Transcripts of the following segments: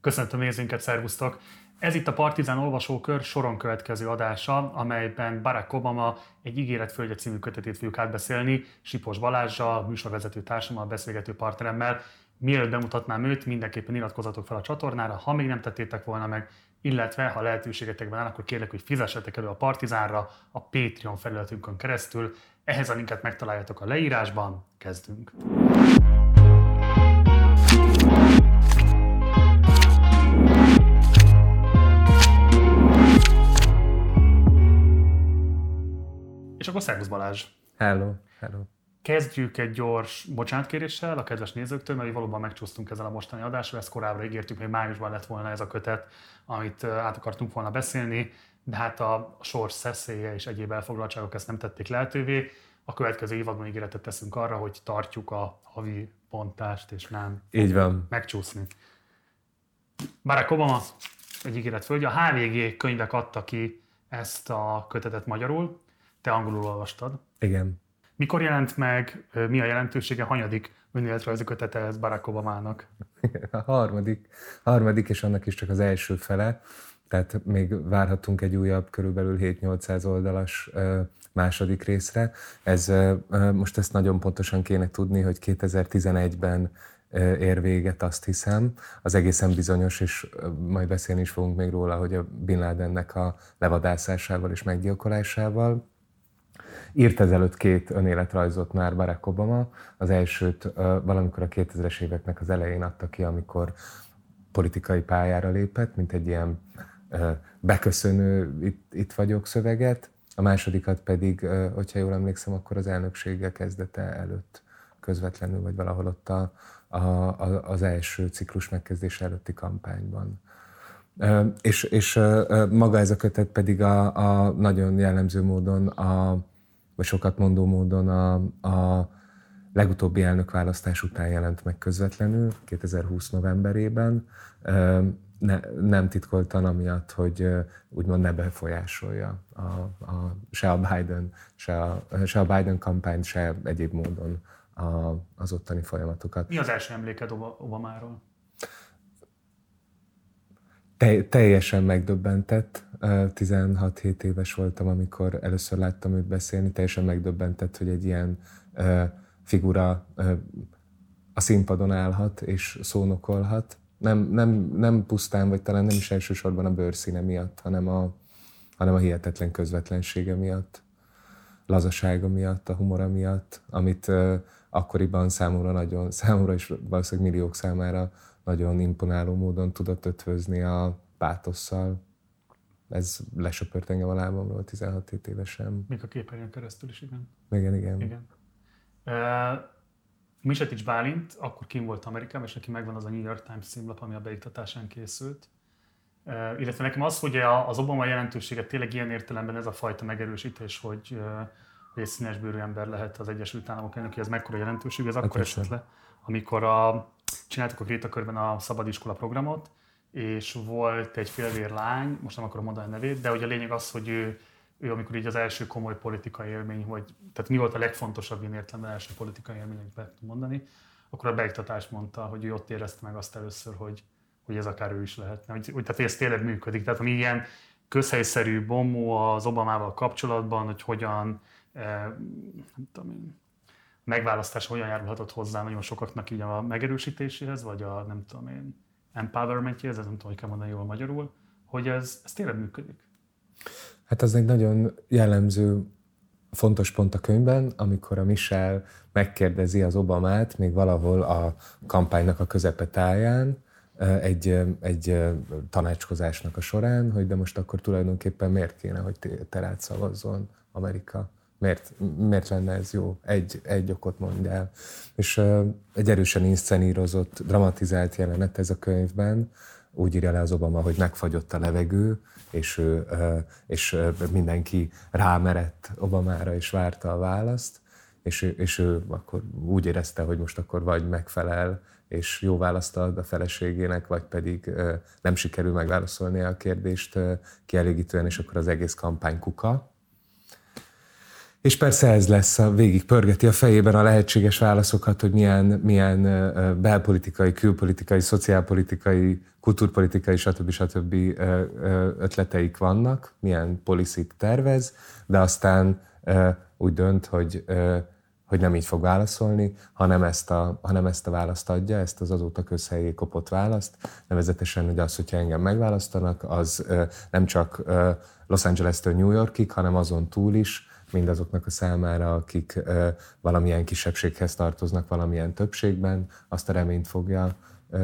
Köszöntöm nézőinket, szervusztok! Ez itt a Partizán olvasókör soron következő adása, amelyben Barack Obama egy ígéretföldje című kötetét fogjuk átbeszélni Sipos Balázsjal, műsorvezető társammal, beszélgető partneremmel. Mielőtt bemutatnám őt, mindenképpen iratkozatok fel a csatornára, ha még nem tettétek volna meg, illetve ha lehetőségetekben áll, akkor kérlek, hogy fizessetek elő a Partizánra a Patreon felületünkön keresztül. Ehhez a linket megtaláljátok a leírásban. Kezdünk! És akkor szervusz Balázs! Hello, hello. Kezdjük egy gyors bocsánatkéréssel a kedves nézőktől, mert valóban megcsúsztunk ezzel a mostani adással, ezt korábbra ígértük, hogy májusban lett volna ez a kötet, amit át akartunk volna beszélni, de hát a sors szeszélye és egyéb elfoglaltságok ezt nem tették lehetővé. A következő évadban ígéretet teszünk arra, hogy tartjuk a havi pontást, és nem Így van. megcsúszni. Barack Obama egy ígéret földje. A HVG könyvek adta ki ezt a kötetet magyarul, te angolul olvastad. Igen. Mikor jelent meg, mi a jelentősége, hanyadik önéletrajzi kötete ez Barack Obamának? A harmadik, harmadik, és annak is csak az első fele, tehát még várhatunk egy újabb, körülbelül 7-800 oldalas második részre. Ez, most ezt nagyon pontosan kéne tudni, hogy 2011-ben ér véget, azt hiszem. Az egészen bizonyos, és majd beszélni is fogunk még róla, hogy a Bin Ladennek a levadászásával és meggyilkolásával. Írt ezelőtt két önéletrajzot már Barack Obama. Az elsőt valamikor a 2000-es éveknek az elején adta ki, amikor politikai pályára lépett, mint egy ilyen beköszönő itt, itt vagyok szöveget. A másodikat pedig, hogyha jól emlékszem, akkor az elnöksége kezdete előtt közvetlenül, vagy valahol ott a, a, az első ciklus megkezdése előtti kampányban. És, és maga ez a kötet pedig a, a nagyon jellemző módon, a, vagy sokat mondó módon a, a legutóbbi elnökválasztás után jelent meg közvetlenül, 2020 novemberében, ne, nem titkoltan amiatt, hogy úgymond ne befolyásolja a, a, se a Biden, se a, se a Biden kampányt, se egyéb módon a, az ottani folyamatokat. Mi az első emléked Obamáról? Te, teljesen megdöbbentett. 16-7 éves voltam, amikor először láttam őt beszélni. Teljesen megdöbbentett, hogy egy ilyen figura a színpadon állhat és szónokolhat. Nem, nem, nem pusztán, vagy talán nem is elsősorban a bőrszíne miatt, hanem a, hanem a hihetetlen közvetlensége miatt, lazasága miatt, a humora miatt, amit akkoriban számomra nagyon, számomra is valószínűleg milliók számára nagyon imponáló módon tudott ötvözni a pátosszal. Ez lesöpört engem a lábamról 16 évesen. Még a képernyőn keresztül is, igen. Igen, igen. igen. Uh, Misetics Bálint, akkor kim volt Amerikában, és neki megvan az a New York Times címlap, ami a beiktatásán készült. Uh, illetve nekem az, hogy az Obama jelentősége tényleg ilyen értelemben ez a fajta megerősítés, hogy, uh, hogy egy színes bőrű ember lehet az Egyesült Államok elnöke, ez mekkora jelentőség, ez akkor esett le, amikor a csináltuk a Gréta körben a szabadiskola programot, és volt egy félvér lány, most nem akarom mondani a nevét, de ugye a lényeg az, hogy ő, ő amikor így az első komoly politikai élmény, hogy, tehát mi volt a legfontosabb ilyen értelemben első politikai élmény, amit be tudom mondani, akkor a beiktatás mondta, hogy ő ott érezte meg azt először, hogy, hogy ez akár ő is lehetne. Hogy, hogy tehát ez tényleg működik. Tehát ami ilyen közhelyszerű bombó az Obamával kapcsolatban, hogy hogyan, eh, nem tudom én, megválasztás hogyan járulhatott hozzá nagyon sokaknak így a megerősítéséhez, vagy a nem tudom én, empowermentjéhez, ez nem tudom, hogy kell mondani jól magyarul, hogy ez, ez tényleg működik. Hát az egy nagyon jellemző fontos pont a könyvben, amikor a Michel megkérdezi az Obamát, még valahol a kampánynak a közepetáján, egy, egy tanácskozásnak a során, hogy de most akkor tulajdonképpen miért kéne, hogy te rád szavazzon Amerika. Miért, miért lenne ez jó? Egy, egy okot mondj el. És egy erősen inszenírozott, dramatizált jelenet ez a könyvben. Úgy írja le az Obama, hogy megfagyott a levegő, és, ő, és uh, mindenki rámerett Obamára, és várta a választ. És, és ő akkor úgy érezte, hogy most akkor vagy megfelel, és jó választ ad a feleségének, vagy pedig nem sikerül megválaszolni a kérdést kielégítően, és akkor az egész kampány kuka és persze ez lesz, a végig pörgeti a fejében a lehetséges válaszokat, hogy milyen, milyen belpolitikai, külpolitikai, szociálpolitikai kultúrpolitikai, stb. stb. ötleteik vannak, milyen poliszik tervez, de aztán úgy dönt, hogy, hogy nem így fog válaszolni, hanem ezt, a, hanem ezt a választ adja, ezt az azóta közhelyé kopott választ, nevezetesen, hogy az, hogyha engem megválasztanak, az nem csak Los Angeles-től New Yorkig, hanem azon túl is, mindazoknak a számára, akik valamilyen kisebbséghez tartoznak valamilyen többségben, azt a reményt fogja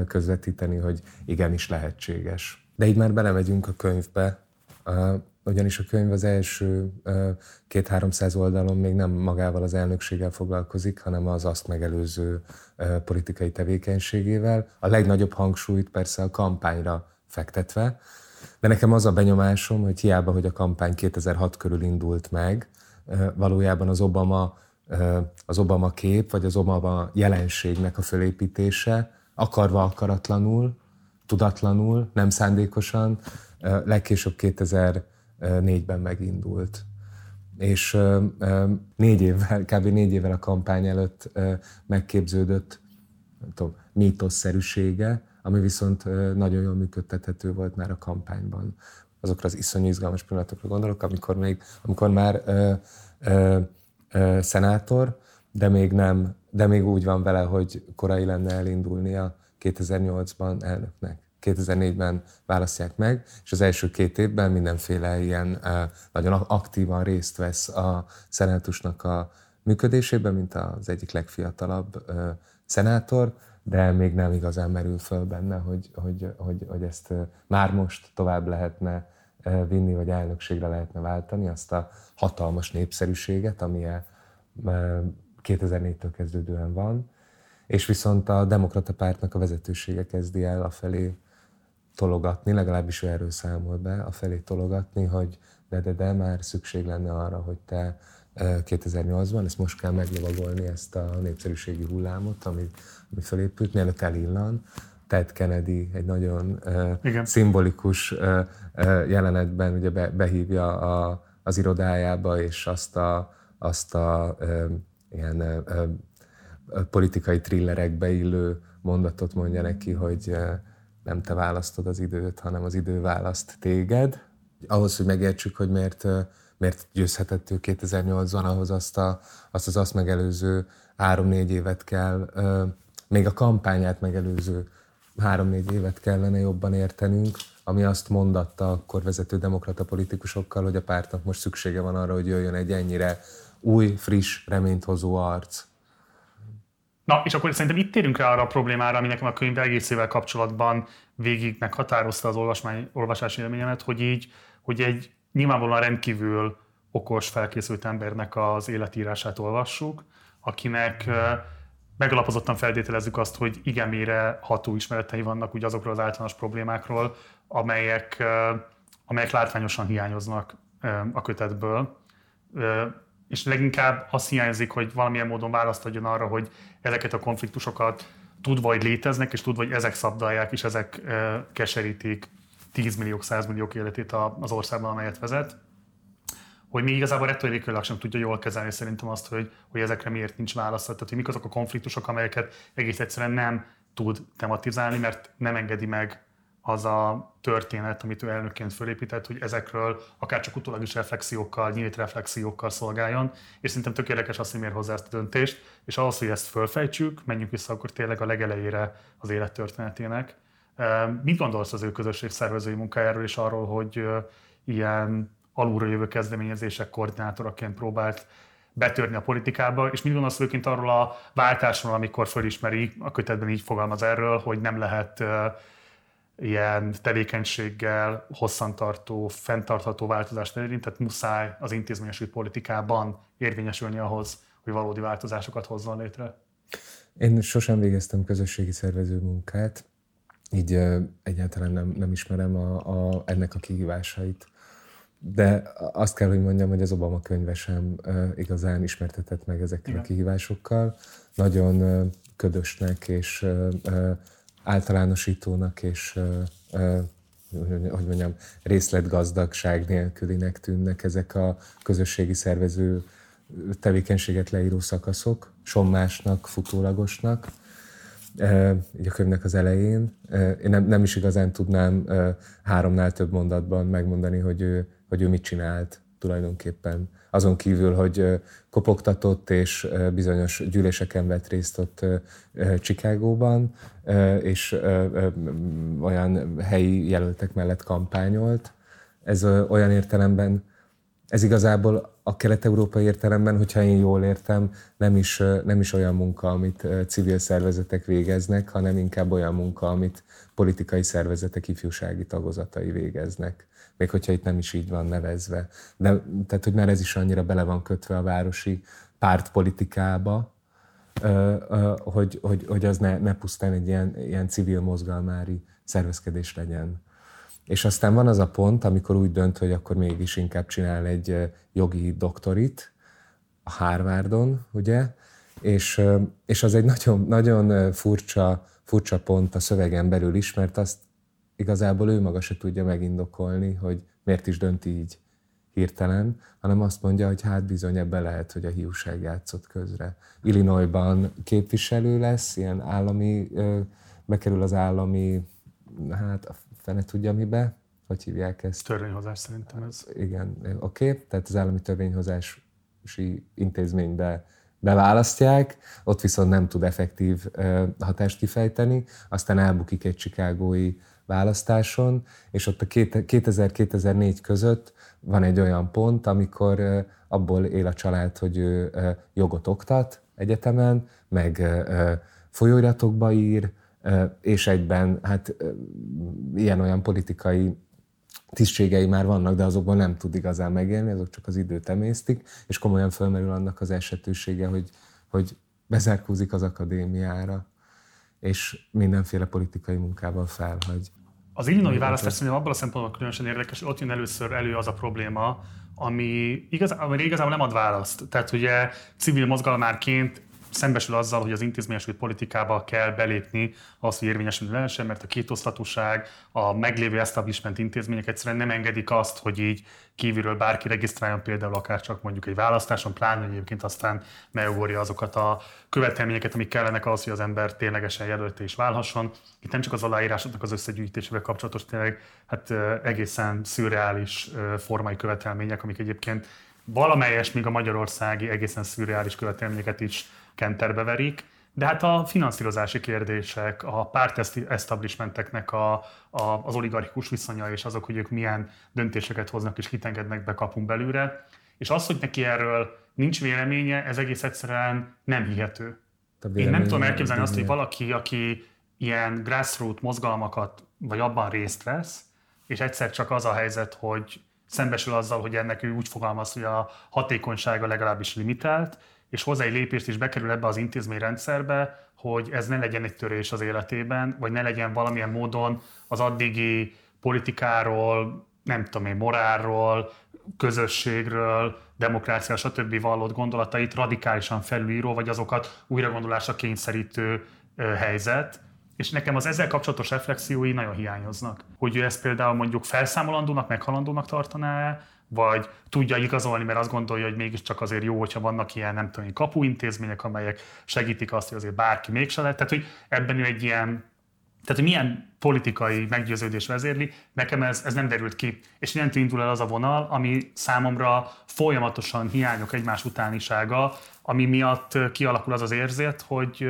közvetíteni, hogy igenis lehetséges. De így már belemegyünk a könyvbe, ugyanis a könyv az első két-háromszáz oldalon még nem magával az elnökséggel foglalkozik, hanem az azt megelőző politikai tevékenységével. A legnagyobb hangsúlyt persze a kampányra fektetve, de nekem az a benyomásom, hogy hiába, hogy a kampány 2006 körül indult meg, valójában az Obama, az Obama kép, vagy az Obama jelenségnek a fölépítése akarva akaratlanul, tudatlanul, nem szándékosan, legkésőbb 2004-ben megindult. És négy évvel, kb. négy évvel a kampány előtt megképződött tudom, mítoszerűsége, ami viszont nagyon jól működtethető volt már a kampányban. Azokra az iszonyú izgalmas pillanatokra gondolok, amikor, még, amikor már ö, ö, ö, szenátor, de még nem, de még úgy van vele, hogy korai lenne elindulnia 2008-ban elnöknek. 2004-ben választják meg, és az első két évben mindenféle ilyen nagyon aktívan részt vesz a szenátusnak a működésében, mint az egyik legfiatalabb szenátor, de még nem igazán merül föl benne, hogy, hogy, hogy, hogy ezt már most tovább lehetne vinni, vagy elnökségre lehetne váltani, azt a hatalmas népszerűséget, ami 2004-től kezdődően van, és viszont a demokrata pártnak a vezetősége kezdi el felé tologatni, legalábbis ő erről számol be, a felé tologatni, hogy de, de, de már szükség lenne arra, hogy te 2008-ban, ezt most kell meglovagolni, ezt a népszerűségi hullámot, ami, ami felépült, mielőtt elillan. Ted Kennedy egy nagyon uh, szimbolikus jelenetben ugye be, behívja a, az irodájába, és azt a, azt a ilyen politikai thrillerekbe illő mondatot mondja neki, hogy nem te választod az időt, hanem az idő választ téged. Ahhoz, hogy megértsük, hogy miért miért győzhetett ő 2008-ban, ahhoz azt, a, azt az azt megelőző három-négy évet kell, még a kampányát megelőző három-négy évet kellene jobban értenünk, ami azt mondatta akkor vezető demokrata politikusokkal, hogy a pártnak most szüksége van arra, hogy jöjjön egy ennyire új, friss, reményt hozó arc. Na, és akkor szerintem itt térünk rá arra a problémára, ami nekem a könyv egészével kapcsolatban végig meghatározta az olvasmány, olvasási élményemet, hogy így, hogy egy nyilvánvalóan rendkívül okos, felkészült embernek az életírását olvassuk, akinek megalapozottan feltételezzük azt, hogy igen mére ható ismeretei vannak ugye azokról az általános problémákról, amelyek, amelyek látványosan hiányoznak a kötetből. És leginkább azt hiányzik, hogy valamilyen módon választ adjon arra, hogy ezeket a konfliktusokat tudva, hogy léteznek, és tudva, hogy ezek szabdalják, és ezek keserítik 10 milliók, 100 milliók életét az országban, amelyet vezet, hogy mi igazából retorikailag sem tudja jól kezelni szerintem azt, hogy, hogy ezekre miért nincs válasz. Tehát, hogy mik azok a konfliktusok, amelyeket egész egyszerűen nem tud tematizálni, mert nem engedi meg az a történet, amit ő elnökként fölépített, hogy ezekről akár csak utólag is reflexiókkal, nyílt reflexiókkal szolgáljon, és szerintem tök érdekes azt, hogy miért hozzá ezt a döntést, és ahhoz, hogy ezt fölfejtsük, menjünk vissza akkor tényleg a legelejére az élettörténetének, Mit gondolsz az ő közösségszervezői munkájáról és arról, hogy ilyen alulra jövő kezdeményezések koordinátoraként próbált betörni a politikába, és mit gondolsz főként arról a váltásról, amikor fölismeri, a kötetben így fogalmaz erről, hogy nem lehet ilyen tevékenységgel hosszantartó, fenntartható változást elérni, tehát muszáj az intézményesült politikában érvényesülni ahhoz, hogy valódi változásokat hozzon létre? Én sosem végeztem közösségi szervező munkát, így egyáltalán nem, nem ismerem a, a, ennek a kihívásait. De azt kell, hogy mondjam, hogy az Obama könyve sem igazán ismertetett meg ezekkel Igen. a kihívásokkal. Nagyon ködösnek és általánosítónak és hogy mondjam, részletgazdagság nélkülinek tűnnek ezek a közösségi szervező tevékenységet leíró szakaszok, sommásnak, futólagosnak így a könyvnek az elején. Én nem, nem is igazán tudnám háromnál több mondatban megmondani, hogy ő, hogy ő mit csinált tulajdonképpen. Azon kívül, hogy kopogtatott és bizonyos gyűléseken vett részt ott Csikágóban, és olyan helyi jelöltek mellett kampányolt. Ez olyan értelemben, ez igazából a kelet-európai értelemben, hogyha én jól értem, nem is, nem is olyan munka, amit civil szervezetek végeznek, hanem inkább olyan munka, amit politikai szervezetek ifjúsági tagozatai végeznek. Még hogyha itt nem is így van nevezve. De, tehát, hogy már ez is annyira bele van kötve a városi pártpolitikába, hogy, hogy, hogy az ne, ne pusztán egy ilyen, ilyen civil mozgalmári szervezkedés legyen. És aztán van az a pont, amikor úgy dönt, hogy akkor mégis inkább csinál egy jogi doktorit a Harvardon, ugye? És, és az egy nagyon, nagyon furcsa, furcsa pont a szövegen belül is, mert azt igazából ő maga se tudja megindokolni, hogy miért is dönt így hirtelen, hanem azt mondja, hogy hát bizony ebben lehet, hogy a hiúság játszott közre. Illinoisban képviselő lesz, ilyen állami, bekerül az állami, hát a fene tudja mibe, hogy hívják ezt? Törvényhozás szerintem ez. Igen, oké, okay. tehát az állami törvényhozási intézménybe beválasztják, ott viszont nem tud effektív hatást kifejteni, aztán elbukik egy csikágói választáson, és ott a 2000-2004 között van egy olyan pont, amikor abból él a család, hogy ő jogot oktat egyetemen, meg folyóiratokba ír, és egyben hát ilyen-olyan politikai tisztségei már vannak, de azokból nem tud igazán megélni, azok csak az időt emésztik, és komolyan fölmerül annak az esetősége, hogy, hogy bezárkózik az akadémiára, és mindenféle politikai munkával felhagy. Az illinois választás szerintem abban a szempontból különösen érdekes, hogy ott jön először elő az a probléma, ami, igaz, ami igazából nem ad választ. Tehát ugye civil mozgalmárként szembesül azzal, hogy az intézményesült politikába kell belépni az, hogy érvényesülni lehessen, mert a kétoszlatúság, a meglévő establishment intézmények egyszerűen nem engedik azt, hogy így kívülről bárki regisztráljon például akár csak mondjuk egy választáson, pláne egyébként aztán megugorja azokat a követelményeket, amik kellenek ahhoz, hogy az ember ténylegesen jelölte is válhasson. Itt nem csak az aláírásoknak az összegyűjtésével kapcsolatos tényleg hát egészen szürreális formai követelmények, amik egyébként valamelyes, még a magyarországi egészen szürreális követelményeket is kenterbe verik, de hát a finanszírozási kérdések, a párt establishmenteknek a, a, az oligarchikus viszonya és azok, hogy ők milyen döntéseket hoznak és kitengednek be kapunk belőle, és az, hogy neki erről nincs véleménye, ez egész egyszerűen nem hihető. Én nem tudom elképzelni azt, hogy valaki, aki ilyen grassroot mozgalmakat, vagy abban részt vesz, és egyszer csak az a helyzet, hogy szembesül azzal, hogy ennek ő úgy fogalmaz, hogy a hatékonysága legalábbis limitált, és hozzá egy lépést is bekerül ebbe az intézményrendszerbe, hogy ez ne legyen egy törés az életében, vagy ne legyen valamilyen módon az addigi politikáról, nem tudom én, morálról, közösségről, demokrácia, stb. vallott gondolatait radikálisan felülíró, vagy azokat újragondolásra kényszerítő helyzet. És nekem az ezzel kapcsolatos reflexiói nagyon hiányoznak. Hogy ő ezt például mondjuk felszámolandónak, meghalandónak tartaná vagy tudja igazolni, mert azt gondolja, hogy mégiscsak azért jó, hogyha vannak ilyen, nem tudom, kapuintézmények, amelyek segítik azt, hogy azért bárki mégse lehet. Tehát, hogy ebben ő egy ilyen tehát, hogy milyen politikai meggyőződés vezérli, nekem ez, ez nem derült ki. És innentől indul el az a vonal, ami számomra folyamatosan hiányok egymás utánisága, ami miatt kialakul az az érzet, hogy,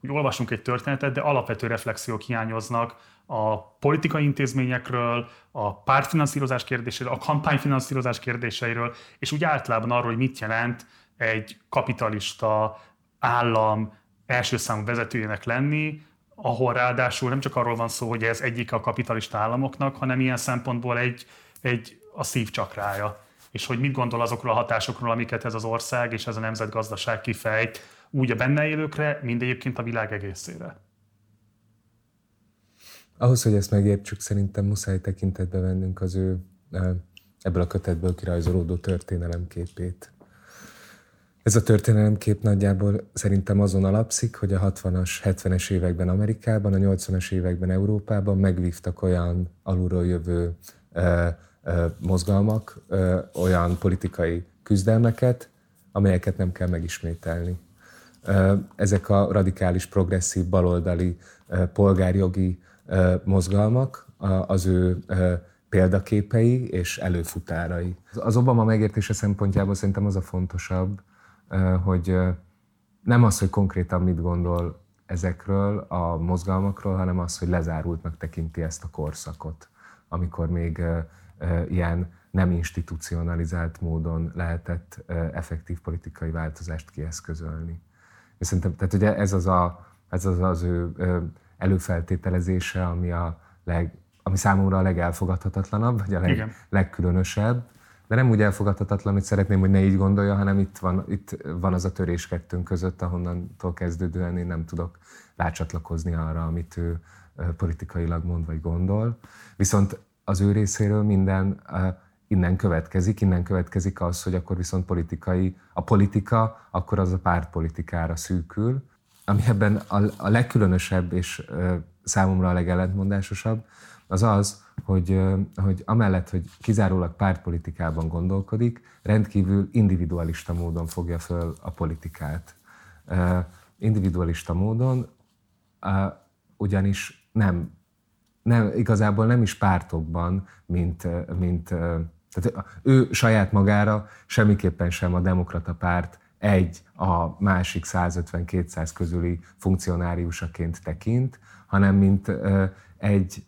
hogy olvasunk egy történetet, de alapvető reflexiók hiányoznak a politikai intézményekről, a pártfinanszírozás kérdéséről, a kampányfinanszírozás kérdéseiről, és úgy általában arról, hogy mit jelent egy kapitalista állam első számú vezetőjének lenni, ahol ráadásul nem csak arról van szó, hogy ez egyik a kapitalista államoknak, hanem ilyen szempontból egy, egy a szívcsakrája. És hogy mit gondol azokról a hatásokról, amiket ez az ország és ez a nemzetgazdaság kifejt, úgy a benne élőkre, mind egyébként a világ egészére. Ahhoz, hogy ezt megértsük, szerintem muszáj tekintetbe vennünk az ő ebből a kötetből kirajzolódó történelemképét. Ez a történelemkép nagyjából szerintem azon alapszik, hogy a 60-as, 70-es években Amerikában, a 80-as években Európában megvívtak olyan alulról jövő ö, ö, mozgalmak, ö, olyan politikai küzdelmeket, amelyeket nem kell megismételni ezek a radikális, progresszív, baloldali, polgárjogi mozgalmak az ő példaképei és előfutárai. Az Obama megértése szempontjából szerintem az a fontosabb, hogy nem az, hogy konkrétan mit gondol ezekről a mozgalmakról, hanem az, hogy lezárultnak tekinti ezt a korszakot, amikor még ilyen nem institucionalizált módon lehetett effektív politikai változást kieszközölni. És szerintem, tehát ugye ez az a, ez az, az ő előfeltételezése, ami, a leg, ami számomra a legelfogadhatatlanabb, vagy a leg, legkülönösebb, de nem úgy elfogadhatatlan, hogy szeretném, hogy ne így gondolja, hanem itt van, itt van az a törés kettőnk között, ahonnantól kezdődően én nem tudok rácsatlakozni arra, amit ő politikailag mond vagy gondol. Viszont az ő részéről minden innen következik, innen következik az, hogy akkor viszont politikai, a politika, akkor az a pártpolitikára szűkül, ami ebben a, a legkülönösebb és számomra a legellentmondásosabb, az az, hogy, hogy amellett, hogy kizárólag pártpolitikában gondolkodik, rendkívül individualista módon fogja föl a politikát. Individualista módon, ugyanis nem, nem, igazából nem is pártokban, mint, mint tehát ő saját magára semmiképpen sem a demokrata párt egy a másik 150-200 közüli funkcionáriusaként tekint, hanem mint egy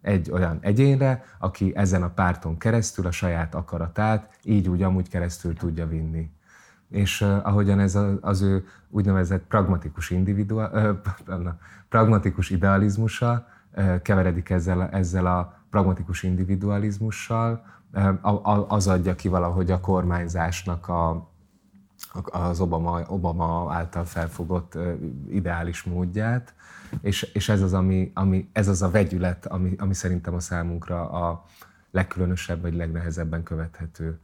egy olyan egyénre, aki ezen a párton keresztül a saját akaratát így úgy amúgy keresztül tudja vinni. És ahogyan ez az ő úgynevezett pragmatikus, individua, pragmatikus idealizmusa keveredik ezzel, ezzel a pragmatikus individualizmussal, az adja ki valahogy a kormányzásnak a, az Obama, Obama által felfogott ideális módját, és, és ez, az, ami, ami, ez az a vegyület, ami, ami szerintem a számunkra a legkülönösebb vagy legnehezebben követhető.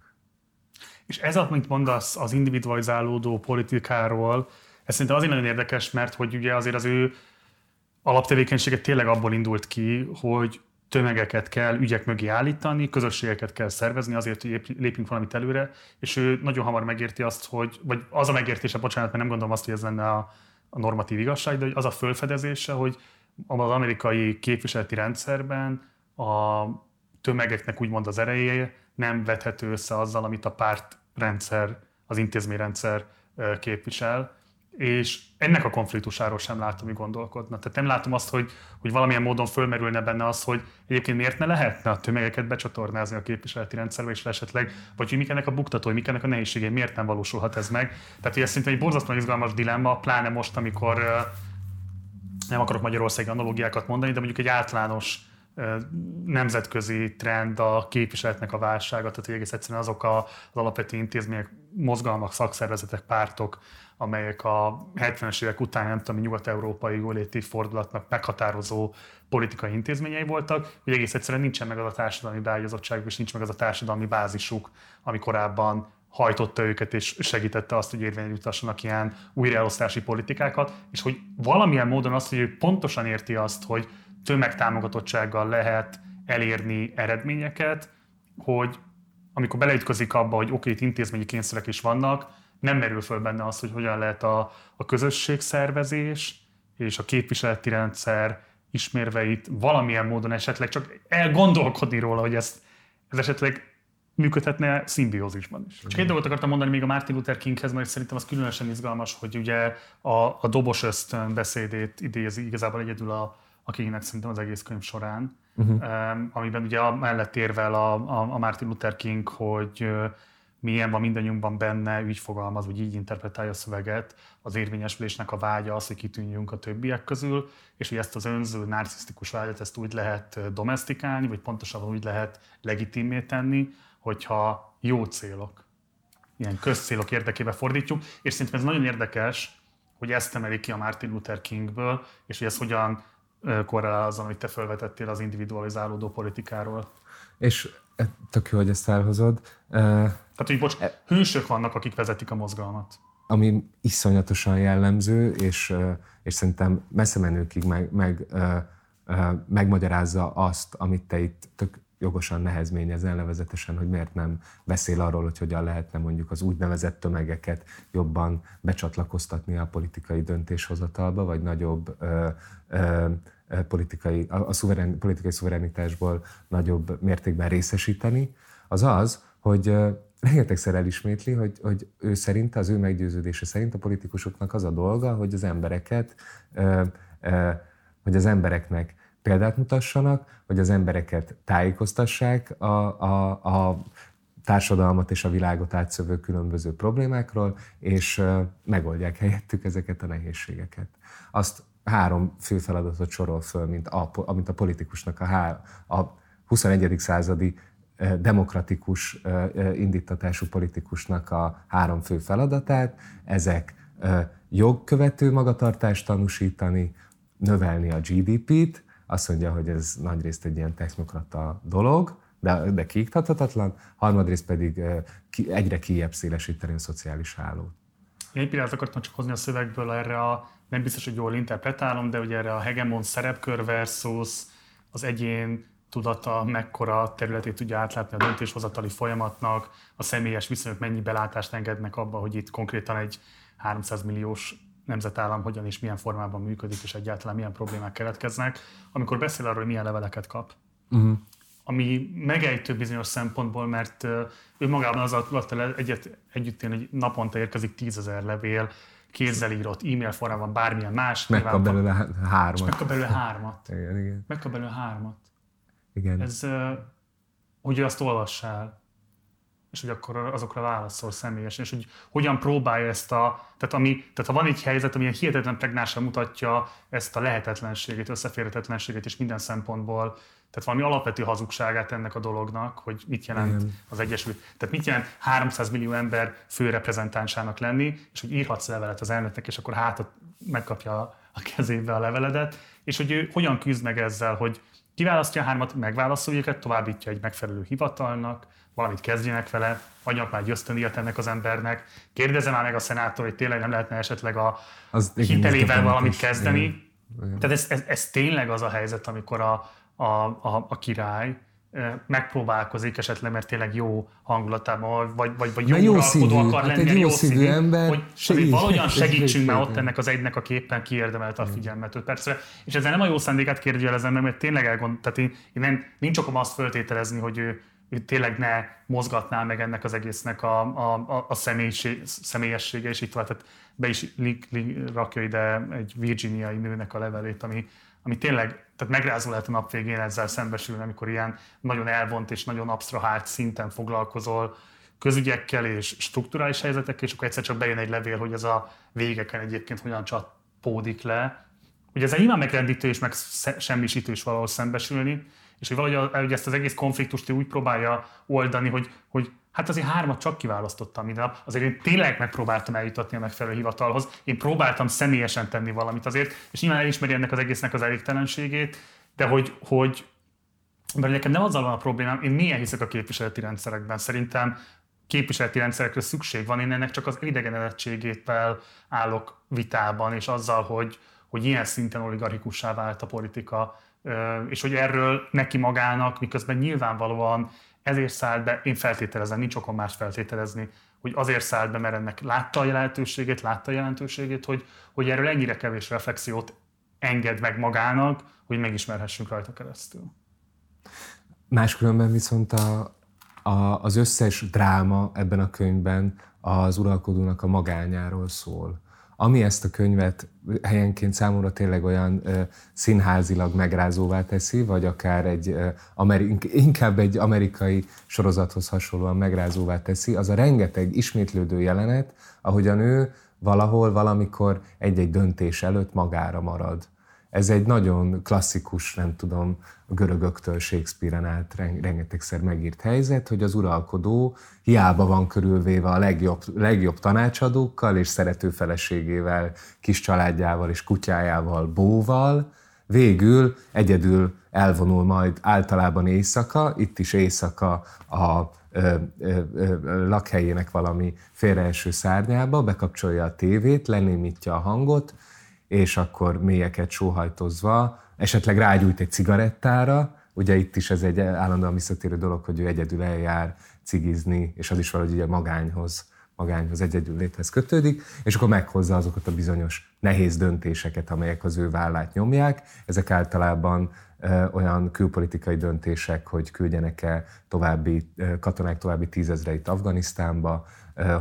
És ez, amit mondasz az individualizálódó politikáról, ez szerintem azért nagyon érdekes, mert hogy ugye azért az ő alaptevékenysége tényleg abból indult ki, hogy tömegeket kell ügyek mögé állítani, közösségeket kell szervezni azért, hogy lépjünk valamit előre, és ő nagyon hamar megérti azt, hogy, vagy az a megértése, bocsánat, mert nem gondolom azt, hogy ez lenne a, a normatív igazság, de az a fölfedezése, hogy az amerikai képviseleti rendszerben a tömegeknek úgymond az ereje nem vethető össze azzal, amit a pártrendszer, az intézményrendszer képvisel, és ennek a konfliktusáról sem látom, hogy gondolkodna. Tehát nem látom azt, hogy, hogy valamilyen módon fölmerülne benne az, hogy egyébként miért ne lehetne a tömegeket becsatornázni a képviseleti rendszerbe, és esetleg, vagy hogy mik ennek a buktatói, mik ennek a nehézségei, miért nem valósulhat ez meg. Tehát, hogy ez szinte egy borzasztóan izgalmas dilemma, pláne most, amikor nem akarok magyarországi analógiákat mondani, de mondjuk egy általános nemzetközi trend a képviseletnek a válsága, tehát hogy egész egyszerűen azok az alapvető intézmények, mozgalmak, szakszervezetek, pártok, amelyek a 70-es évek után, nem tudom, nyugat-európai jóléti fordulatnak meghatározó politikai intézményei voltak, hogy egész egyszerűen nincsen meg az a társadalmi beágyazottságuk, és nincs meg az a társadalmi bázisuk, ami korábban hajtotta őket és segítette azt, hogy érvényre jutassanak ilyen újraelosztási politikákat, és hogy valamilyen módon azt, hogy ő pontosan érti azt, hogy tömegtámogatottsággal lehet elérni eredményeket, hogy amikor beleütközik abba, hogy oké, itt intézményi kényszerek is vannak, nem merül föl benne az, hogy hogyan lehet a, a közösségszervezés és a képviseleti rendszer ismérveit valamilyen módon esetleg csak elgondolkodni róla, hogy ezt, ez esetleg működhetne szimbiózisban is. Csak egy dolgot akartam mondani még a Martin Luther Kinghez, mert szerintem az különösen izgalmas, hogy ugye a, a dobos ösztön beszédét idézi igazából egyedül a, a Kingnek szerintem az egész könyv során, uh-huh. amiben ugye mellett érvel a, a, a Martin Luther King, hogy milyen van mindannyiunkban benne, úgy fogalmaz, vagy így interpretálja a szöveget, az érvényesülésnek a vágya az, hogy kitűnjünk a többiek közül, és hogy ezt az önző, narcisztikus vágyat, ezt úgy lehet domestikálni, vagy pontosabban úgy lehet legitimé tenni, hogyha jó célok, ilyen közcélok érdekében fordítjuk, és szerintem ez nagyon érdekes, hogy ezt emeli ki a Martin Luther Kingből, és hogy ez hogyan korrelál azzal, amit te felvetettél az individualizálódó politikáról. És e, tök jó, hogy ezt elhozod. Tehát, hogy bocs, e- hősök vannak, akik vezetik a mozgalmat. Ami iszonyatosan jellemző, és, és szerintem messze menőkig meg, meg, megmagyarázza azt, amit te itt tök jogosan nehezményezel, nevezetesen, hogy miért nem beszél arról, hogy hogyan lehetne mondjuk az úgynevezett tömegeket jobban becsatlakoztatni a politikai döntéshozatalba, vagy nagyobb ö, ö, politikai, a, a szuveren, politikai szuverenitásból nagyobb mértékben részesíteni, az az, hogy rengetegszer elismétli, hogy, hogy ő szerint, az ő meggyőződése szerint a politikusoknak az a dolga, hogy az embereket, hogy az embereknek példát mutassanak, hogy az embereket tájékoztassák a, a, a társadalmat és a világot átszövő különböző problémákról, és megoldják helyettük ezeket a nehézségeket. Azt három fő feladatot sorol föl, mint a, mint a politikusnak a, há, a 21. századi demokratikus indítatású politikusnak a három fő feladatát. Ezek jogkövető magatartást tanúsítani, növelni a GDP-t, azt mondja, hogy ez nagyrészt egy ilyen technokrata dolog, de, de kiiktathatatlan, harmadrészt pedig egyre kijebb szélesíteni a szociális hálót. Én egy pillanat akartam csak hozni a szövegből erre a, nem biztos, hogy jól interpretálom, de ugye erre a hegemon szerepkör versus az egyén tudata, mekkora területét tudja átlátni a döntéshozatali folyamatnak, a személyes viszonyok mennyi belátást engednek abba, hogy itt konkrétan egy 300 milliós nemzetállam hogyan és milyen formában működik, és egyáltalán milyen problémák keletkeznek, amikor beszél arról, hogy milyen leveleket kap. Uh-huh. Ami megejtő bizonyos szempontból, mert ő magában az alatt egyet, együtt én, hogy naponta érkezik tízezer levél, kézzel írott, e-mail formában, bármilyen más. Megkap belőle hármat. Megkap belőle hármat. igen, igen. Megkap belőle hármat. Igen. Ez, hogy azt olvassál, és hogy akkor azokra válaszol személyesen, és hogy hogyan próbálja ezt a, tehát, ami, tehát ha van egy helyzet, ami hihetetlen pregnánsan mutatja ezt a lehetetlenségét, összeférhetetlenségét és minden szempontból, tehát valami alapvető hazugságát ennek a dolognak, hogy mit jelent Igen. az Egyesült, tehát mit jelent 300 millió ember főreprezentánsának lenni, és hogy írhatsz levelet az elnöknek, és akkor hát megkapja a kezébe a leveledet, és hogy ő hogyan küzd meg ezzel, hogy kiválasztja a hármat, megválaszolja őket, továbbítja egy megfelelő hivatalnak, valamit kezdjenek vele, adjak már egy ösztöndíjat ennek az embernek, kérdezem már meg a szenátor, hogy tényleg nem lehetne esetleg a az, hitelével valamit kezdeni. Igen. Igen. Tehát ez, ez, ez tényleg az a helyzet, amikor a, a, a, a király megpróbálkozik esetleg, mert tényleg jó hangulatában, vagy, vagy, vagy jó, jó szívű, akar hát lenni, egy jó, jó szívű, szívű ember, hogy segít, valahogyan segítsünk már ott ennek az egynek a képen kiérdemelte a figyelmet 5 percre. És ezzel nem a jó szándékát kérdőjelezem mert tényleg elgond, tehát én, én nem, nincs okom azt föltételezni, hogy ő tényleg ne mozgatná meg ennek az egésznek a, a, a személyessége, és itt tehát be is li, li, rakja ide egy virginiai nőnek a levelét, ami, ami tényleg, tehát megrázó lehet a nap végén ezzel szembesülni, amikor ilyen nagyon elvont és nagyon absztrahált szinten foglalkozol közügyekkel és strukturális helyzetekkel, és akkor egyszer csak bejön egy levél, hogy ez a végeken egyébként hogyan csapódik le. Ugye ez nyilván megrendítő és meg semmisítő is valahol szembesülni, és hogy valahogy hogy ezt az egész konfliktust úgy próbálja oldani, hogy, hogy hát azért hármat csak kiválasztottam minden nap, azért én tényleg megpróbáltam eljutatni a megfelelő hivatalhoz, én próbáltam személyesen tenni valamit azért, és nyilván elismeri ennek az egésznek az elégtelenségét, de hogy, hogy mert nekem nem azzal van a problémám, én milyen hiszek a képviseleti rendszerekben. Szerintem képviseleti rendszerekre szükség van, én ennek csak az idegenedettségével állok vitában, és azzal, hogy, hogy ilyen szinten oligarchikussá vált a politika, és hogy erről neki magának, miközben nyilvánvalóan ezért szállt be, én feltételezem, nincs okom más feltételezni, hogy azért szállt be, mert ennek látta a jelentőségét, látta a jelentőségét, hogy, hogy erről ennyire kevés reflexiót enged meg magának, hogy megismerhessünk rajta keresztül. Máskülönben viszont a, a, az összes dráma ebben a könyvben az uralkodónak a magányáról szól ami ezt a könyvet helyenként számomra tényleg olyan ö, színházilag megrázóvá teszi, vagy akár egy, ö, ameri- inkább egy amerikai sorozathoz hasonlóan megrázóvá teszi, az a rengeteg ismétlődő jelenet, ahogyan ő valahol, valamikor egy-egy döntés előtt magára marad. Ez egy nagyon klasszikus, nem tudom, a görögöktől Shakespeare-en át rengetegszer megírt helyzet, hogy az uralkodó hiába van körülvéve a legjobb, legjobb tanácsadókkal és szerető feleségével, kis családjával és kutyájával, bóval, végül egyedül elvonul majd általában éjszaka, itt is éjszaka a ö, ö, ö, lakhelyének valami félreeső szárnyába, bekapcsolja a tévét, lenémítja a hangot, és akkor mélyeket sóhajtozva, esetleg rágyújt egy cigarettára, ugye itt is ez egy állandóan visszatérő dolog, hogy ő egyedül eljár cigizni, és az is valahogy ugye magányhoz, magányhoz egyedül léthez kötődik, és akkor meghozza azokat a bizonyos nehéz döntéseket, amelyek az ő vállát nyomják. Ezek általában olyan külpolitikai döntések, hogy küldjenek-e további katonák további tízezreit Afganisztánba,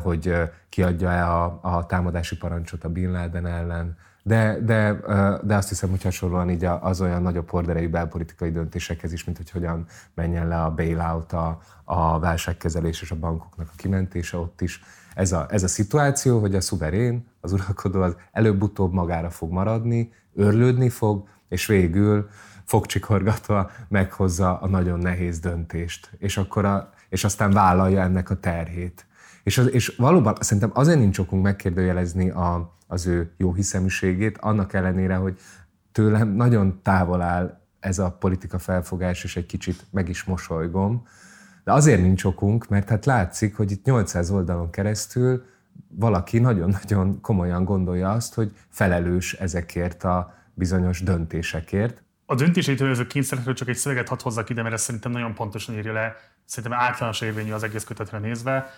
hogy kiadja-e a, a támadási parancsot a Bin Laden ellen, de, de, de azt hiszem, hogy hasonlóan így az olyan nagyobb horderejű belpolitikai döntésekhez is, mint hogy hogyan menjen le a bailout, a, a válságkezelés és a bankoknak a kimentése ott is. Ez a, ez a szituáció, hogy a szuverén, az uralkodó az előbb-utóbb magára fog maradni, örlődni fog, és végül fogcsikorgatva meghozza a nagyon nehéz döntést, és, akkor a, és aztán vállalja ennek a terhét. És, az, és valóban szerintem azért nincs okunk megkérdőjelezni a, az ő jó hiszeműségét, annak ellenére, hogy tőlem nagyon távol áll ez a politika felfogás, és egy kicsit meg is mosolygom. De azért nincs okunk, mert hát látszik, hogy itt 800 oldalon keresztül valaki nagyon-nagyon komolyan gondolja azt, hogy felelős ezekért a bizonyos döntésekért. A döntésítőző kényszerekről csak egy szöveget hadd hozzak ide, mert ez szerintem nagyon pontosan írja le, szerintem általános érvényű az egész kötetre nézve.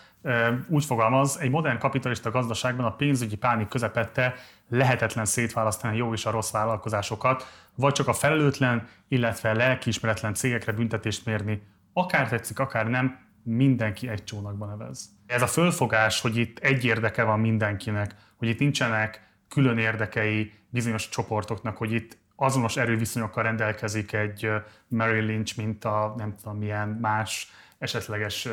Úgy fogalmaz, egy modern kapitalista gazdaságban a pénzügyi pánik közepette lehetetlen szétválasztani a jó és a rossz vállalkozásokat, vagy csak a felelőtlen, illetve lelkiismeretlen cégekre büntetést mérni. Akár tetszik, akár nem, mindenki egy csónakban nevez. Ez a fölfogás, hogy itt egy érdeke van mindenkinek, hogy itt nincsenek külön érdekei bizonyos csoportoknak, hogy itt azonos erőviszonyokkal rendelkezik egy Mary Lynch, mint a nem tudom milyen más esetleges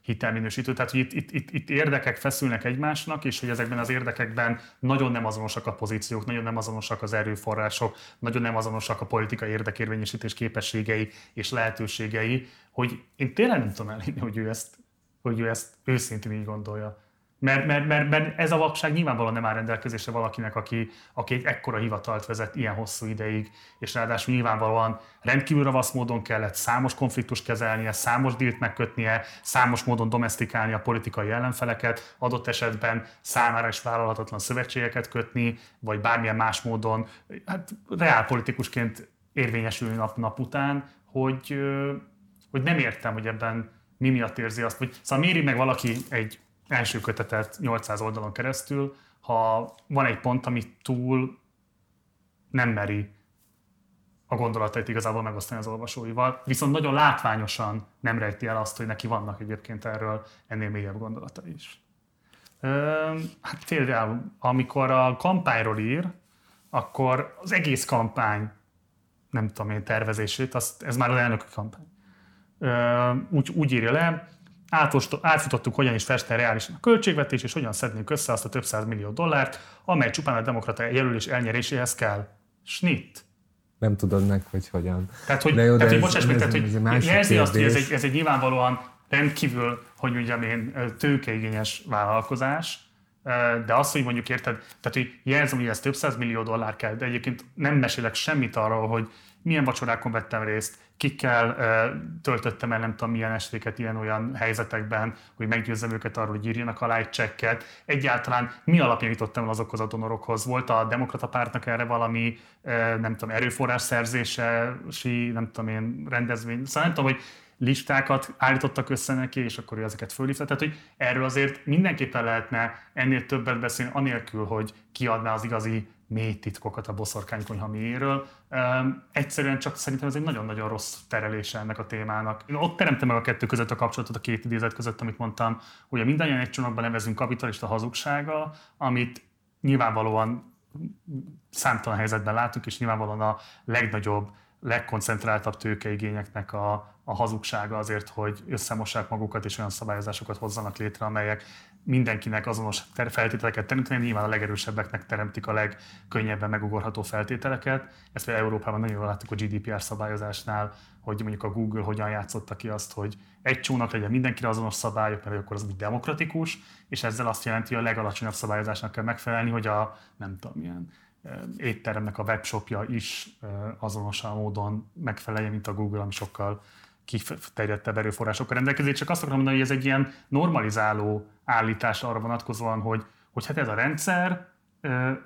hitelminősítő. Tehát, hogy itt, itt, itt, érdekek feszülnek egymásnak, és hogy ezekben az érdekekben nagyon nem azonosak a pozíciók, nagyon nem azonosak az erőforrások, nagyon nem azonosak a politikai érdekérvényesítés képességei és lehetőségei, hogy én tényleg nem tudom elhinni, hogy ő ezt, hogy ő ezt őszintén így gondolja. Mert, mert, mert, mert ez a vakság nyilvánvalóan nem áll rendelkezésre valakinek, aki, aki egy ekkora hivatalt vezet ilyen hosszú ideig, és ráadásul nyilvánvalóan rendkívül ravasz módon kellett számos konfliktust kezelnie, számos dílt megkötnie, számos módon domestikálni a politikai ellenfeleket, adott esetben számára is vállalhatatlan szövetségeket kötni, vagy bármilyen más módon, hát reálpolitikusként érvényesülni nap-nap után, hogy, hogy nem értem, hogy ebben mi miatt érzi azt, hogy szóval méri meg valaki egy első kötetet 800 oldalon keresztül, ha van egy pont, ami túl nem meri a gondolatait igazából megosztani az olvasóival, viszont nagyon látványosan nem rejti el azt, hogy neki vannak egyébként erről ennél mélyebb gondolatai is. Hát például, amikor a kampányról ír, akkor az egész kampány, nem tudom én, tervezését, azt, ez már az elnöki kampány, úgy, úgy írja le, átfutottuk, hogyan is festne reálisan a költségvetés, és hogyan szednénk össze azt a több száz millió dollárt, amely csupán a demokrata jelölés elnyeréséhez kell. Snit. Nem tudod meg, hogy hogyan. Tehát, hogy, de jó, tehát, hogy bocsáss meg, tehát, hogy jelzi azt, hogy ez egy, ez egy nyilvánvalóan rendkívül, hogy mondjam én, tőkeigényes vállalkozás, de azt, hogy mondjuk érted, tehát hogy jelzem, hogy ez több millió dollár kell, de egyébként nem mesélek semmit arról, hogy milyen vacsorákon vettem részt, kikkel töltöttem el nem tudom milyen estéket ilyen-olyan helyzetekben, hogy meggyőzzem őket arról, hogy írjanak alá egy csekket. Egyáltalán mi alapján jutottam el azokhoz a donorokhoz? Volt a demokrata pártnak erre valami, nem tudom, erőforrás szerzési, nem tudom én, rendezvény? Szóval nem tudom, hogy listákat állítottak össze neki, és akkor ő ezeket fölhívta. Tehát, hogy erről azért mindenképpen lehetne ennél többet beszélni, anélkül, hogy kiadná az igazi mély titkokat a boszorkánykonyha mélyéről. Um, egyszerűen csak szerintem ez egy nagyon-nagyon rossz terelése ennek a témának. Én ott teremtem meg a kettő között a kapcsolatot, a két idézet között, amit mondtam, hogy mindannyian egy csomagban nevezünk kapitalista hazugsággal, amit nyilvánvalóan számtalan helyzetben látunk, és nyilvánvalóan a legnagyobb, legkoncentráltabb tőkeigényeknek a, a hazugsága azért, hogy összemossák magukat és olyan szabályozásokat hozzanak létre, amelyek mindenkinek azonos feltételeket teremteni, nyilván a legerősebbeknek teremtik a legkönnyebben megugorható feltételeket. Ezt például Európában nagyon jól láttuk a GDPR szabályozásnál, hogy mondjuk a Google hogyan játszotta ki azt, hogy egy csónak legyen mindenkire azonos szabályok, mert akkor az úgy demokratikus, és ezzel azt jelenti, hogy a legalacsonyabb szabályozásnak kell megfelelni, hogy a nem tudom milyen étteremnek a webshopja is azonosan módon megfeleljen, mint a Google, ami sokkal kiterjedtebb erőforrásokkal rendelkezik. Csak azt akarom mondani, hogy ez egy ilyen normalizáló állítás arra vonatkozóan, hogy, hogy hát ez a rendszer,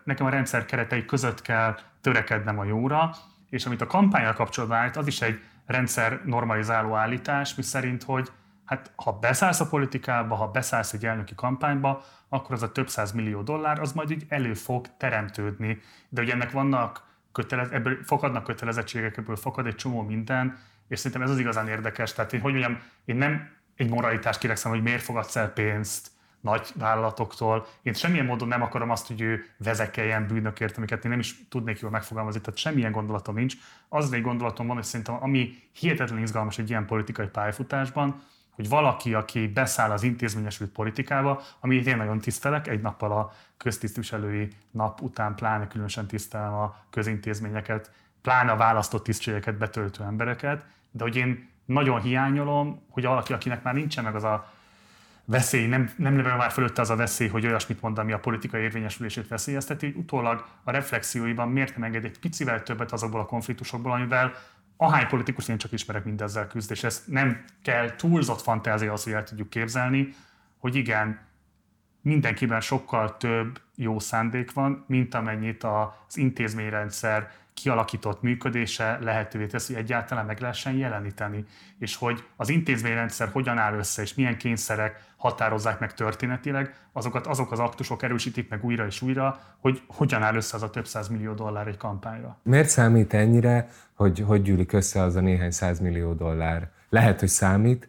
nekem a rendszer keretei között kell törekednem a jóra, és amit a kampányal kapcsolatban állt, az is egy rendszer normalizáló állítás, mi szerint, hogy hát ha beszállsz a politikába, ha beszállsz egy elnöki kampányba, akkor az a több száz millió dollár, az majd így elő fog teremtődni. De ugye ennek vannak kötelez, ebből fakadnak kötelezettségek, ebből fakad egy csomó minden, és szerintem ez az igazán érdekes. Tehát én, hogy mondjam, én nem egy moralitást kirekszem, hogy miért fogadsz el pénzt nagy vállalatoktól. Én semmilyen módon nem akarom azt, hogy ő vezekeljen bűnökért, amiket én nem is tudnék jól megfogalmazni, tehát semmilyen gondolatom nincs. Az egy gondolatom van, hogy szerintem ami hihetetlen izgalmas egy ilyen politikai pályafutásban, hogy valaki, aki beszáll az intézményesült politikába, amit én nagyon tisztelek, egy nappal a köztisztviselői nap után pláne különösen tisztelem a közintézményeket, pláne a választott tisztségeket betöltő embereket, de hogy én nagyon hiányolom, hogy valaki, akinek már nincsen meg az a veszély, nem, nem leve már fölötte az a veszély, hogy olyasmit mond, ami a politikai érvényesülését veszélyezteti, hogy utólag a reflexióiban miért nem enged egy picivel többet azokból a konfliktusokból, amivel ahány politikus én csak ismerek mindezzel küzd, és ezt nem kell túlzott fantázia az, hogy el tudjuk képzelni, hogy igen, mindenkiben sokkal több jó szándék van, mint amennyit az intézményrendszer kialakított működése lehetővé teszi, hogy egyáltalán meg lehessen jeleníteni, és hogy az intézményrendszer hogyan áll össze, és milyen kényszerek határozzák meg történetileg, azokat azok az aktusok erősítik meg újra és újra, hogy hogyan áll össze az a több millió dollár egy kampányra. Miért számít ennyire, hogy hogy gyűlik össze az a néhány millió dollár? Lehet, hogy számít,